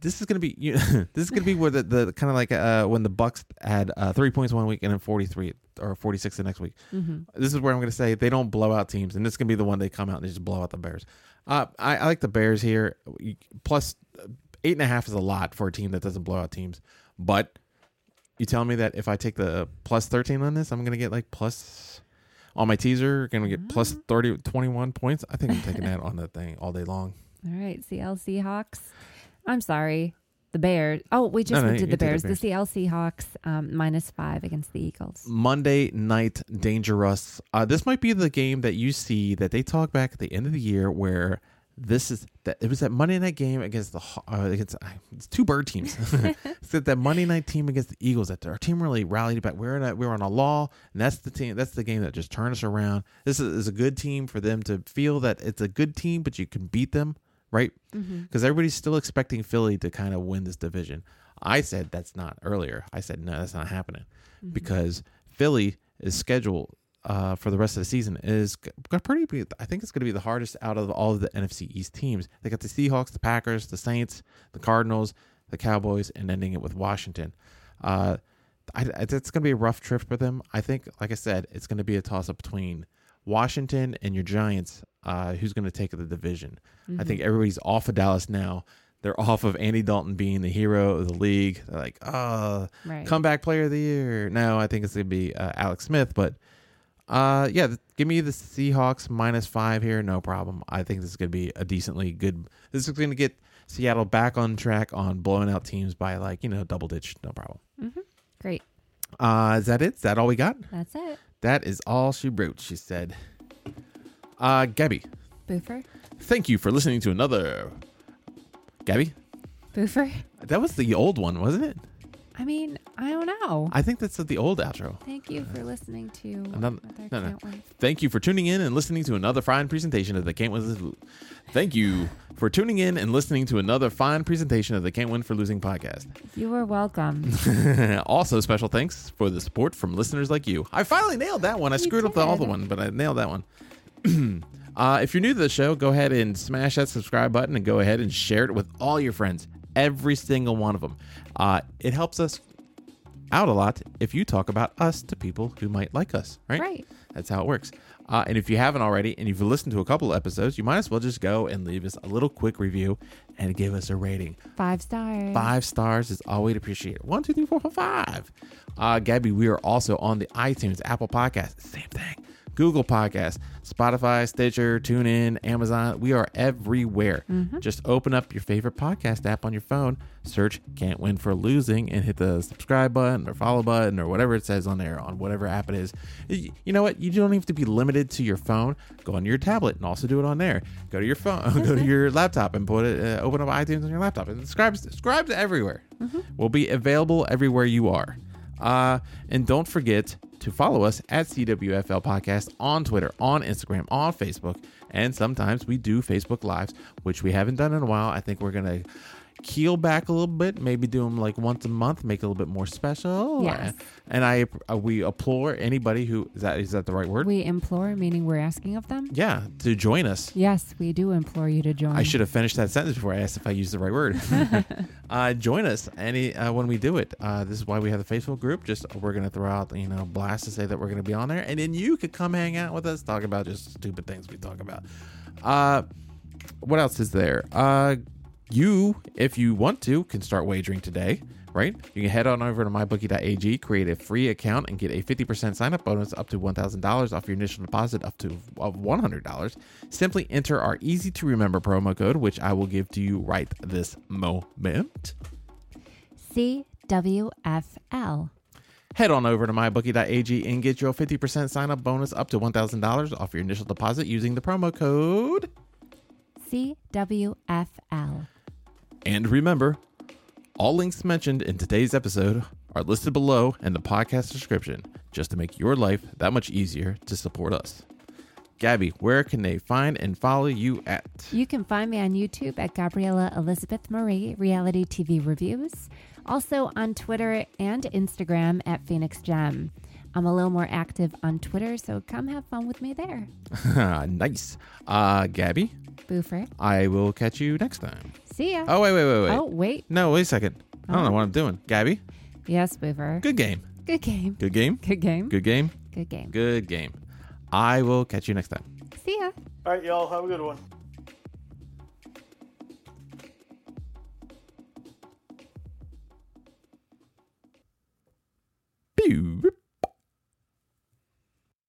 This is gonna be you this is gonna be where the, the kind of like uh when the Bucks had uh, three points one week and then forty three or forty six the next week. Mhm. This is where I'm gonna say they don't blow out teams, and this is gonna be the one they come out and they just blow out the Bears. Uh, I, I like the Bears here. Plus eight and a half is a lot for a team that doesn't blow out teams, but you tell me that if I take the plus 13 on this, I'm gonna get like plus on my teaser, gonna get plus 30, 21 points. I think I'm taking that on that thing all day long. All right, CL Seahawks. I'm sorry, the Bears. Oh, we just No, no, to the did the Bears. The, Bears. CL Seahawks um, minus five against the Eagles. Monday night dangerous. Uh, this might be the game that you see that they talk back at the end of the year where this is that it was that Monday night game against the uh, against uh, it's two bird teams. it's that, that Monday night team against the Eagles that our team really rallied back. We're in a, we're on a law, and that's the team. That's the game that just turned us around. This is, is a good team for them to feel that it's a good team, but you can beat them, right? Mm-hmm. because everybody's still expecting Philly to kind of win this division. I said that's not earlier. I said no, that's not happening because Philly is scheduled uh, for the rest of the season is got pretty. I think it's going to be the hardest out of all of the NFC East teams. They got the Seahawks, the Packers, the Saints, the Cardinals, the Cowboys, and ending it with Washington. Uh, I, I- it's going to be a rough trip for them. I think, like I said, it's going to be a toss up between Washington and your Giants. Uh, who's going to take the division? I think everybody's off of Dallas now. They're off of Andy Dalton being the hero of the league. They're like, oh, Right. comeback player of the year. No, I think it's going to be uh, Alex Smith. But uh, yeah, th- give me the Seahawks minus five here. No problem. I think this is going to be a decently good. This is going to get Seattle back on track on blowing out teams by like, you know, double digit. No problem. Mm-hmm. Great. Uh, is that it? Is that all we got? That's it. That is all she wrote, she said. Uh, Gabby, Boofer. thank you for listening to another. Gabby? Boofer. That was the old one, wasn't it? I mean, I don't know. I think that's the old outro. Thank you for listening to Another- no, no. Thank you for tuning in and listening to another fine presentation of the Can't Win. Lo- Thank you for tuning in and listening to another fine presentation of the Can't Win for Losing podcast. You are welcome. also, special thanks for the support from listeners like you. I finally nailed that one. I You screwed up the other one, but I nailed that one. uh, if you're new to the show, go ahead and smash that subscribe button and go ahead and share it with all your friends, every single one of them. Uh, it helps us out a lot if you talk about us to people who might like us, right? Right. That's how it works. Uh, and if you haven't already, and you've listened to a couple of episodes, you might as well just go and leave us a little quick review and give us a rating. Five stars. Five stars is always appreciated. One, two, three, four, five, five. Uh, Gabby, we are also on the iTunes, Apple Podcast, same thing. Google Podcast, Spotify, Stitcher, TuneIn, Amazon. We are everywhere. Just open up your favorite podcast app on your phone, search Can't Win for Losing, and hit the subscribe button or follow button or whatever it says on there on whatever app it is. You know what? You don't have to be limited to your phone. Go on your tablet and also do it on there. Go to your phone, go to your laptop and put it, uh, open up iTunes on your laptop and subscribe, subscribe to everywhere. We'll be available everywhere you are. Uh, and don't forget to follow us at CWFL Podcast on Twitter, on Instagram, on Facebook, and sometimes we do Facebook Lives, which we haven't done in a while. I think we're gonna keel back a little bit, maybe do them like once a month, make it a little bit more special. Yes. And I uh, we implore anybody who is that is that the right word? We implore, meaning we're asking of them. yeah, to join us. Yes, we do implore you to join. I should have finished that sentence before I asked if I used the right word. uh, join us any uh, when we do it. Uh, this is why we have the Facebook group. Just we're gonna throw out you know blasts to say that we're gonna be on there, and then you could come hang out with us, talk about just stupid things we talk about. Uh, what else is there? Uh, you, if you want to, can start wagering today. Right? You can head on over to mybookie.ag, create a free account, and get a 50% sign up bonus up to $1,000 off your initial deposit up to of $100. Simply enter our easy to remember promo code, which I will give to you right this moment. CWFL. Head on over to mybookie.ag and get your 50% sign up bonus up to $1,000 off your initial deposit using the promo code. CWFL. And remember, all links mentioned in today's episode are listed below in the podcast description just to make your life that much easier to support us. Gabby, where can they find and follow you at? You can find me on YouTube at Gabriella Elizabeth Marie Reality TV Reviews. Also on Twitter and Instagram at Phoenix Gem. I'm a little more active on Twitter, so come have fun with me there. nice. Uh, Gabby, Boofer. I will catch you next time. See ya. Oh, wait, wait, wait, wait. Oh, wait. No, wait a second. I don't know what I'm doing. Gabby, Yes, Boofer. good game. Good game. Good game. Good game. Good game. Good game. Good game. I will catch you next time. See ya. All right, y'all. Have a good one. Pew.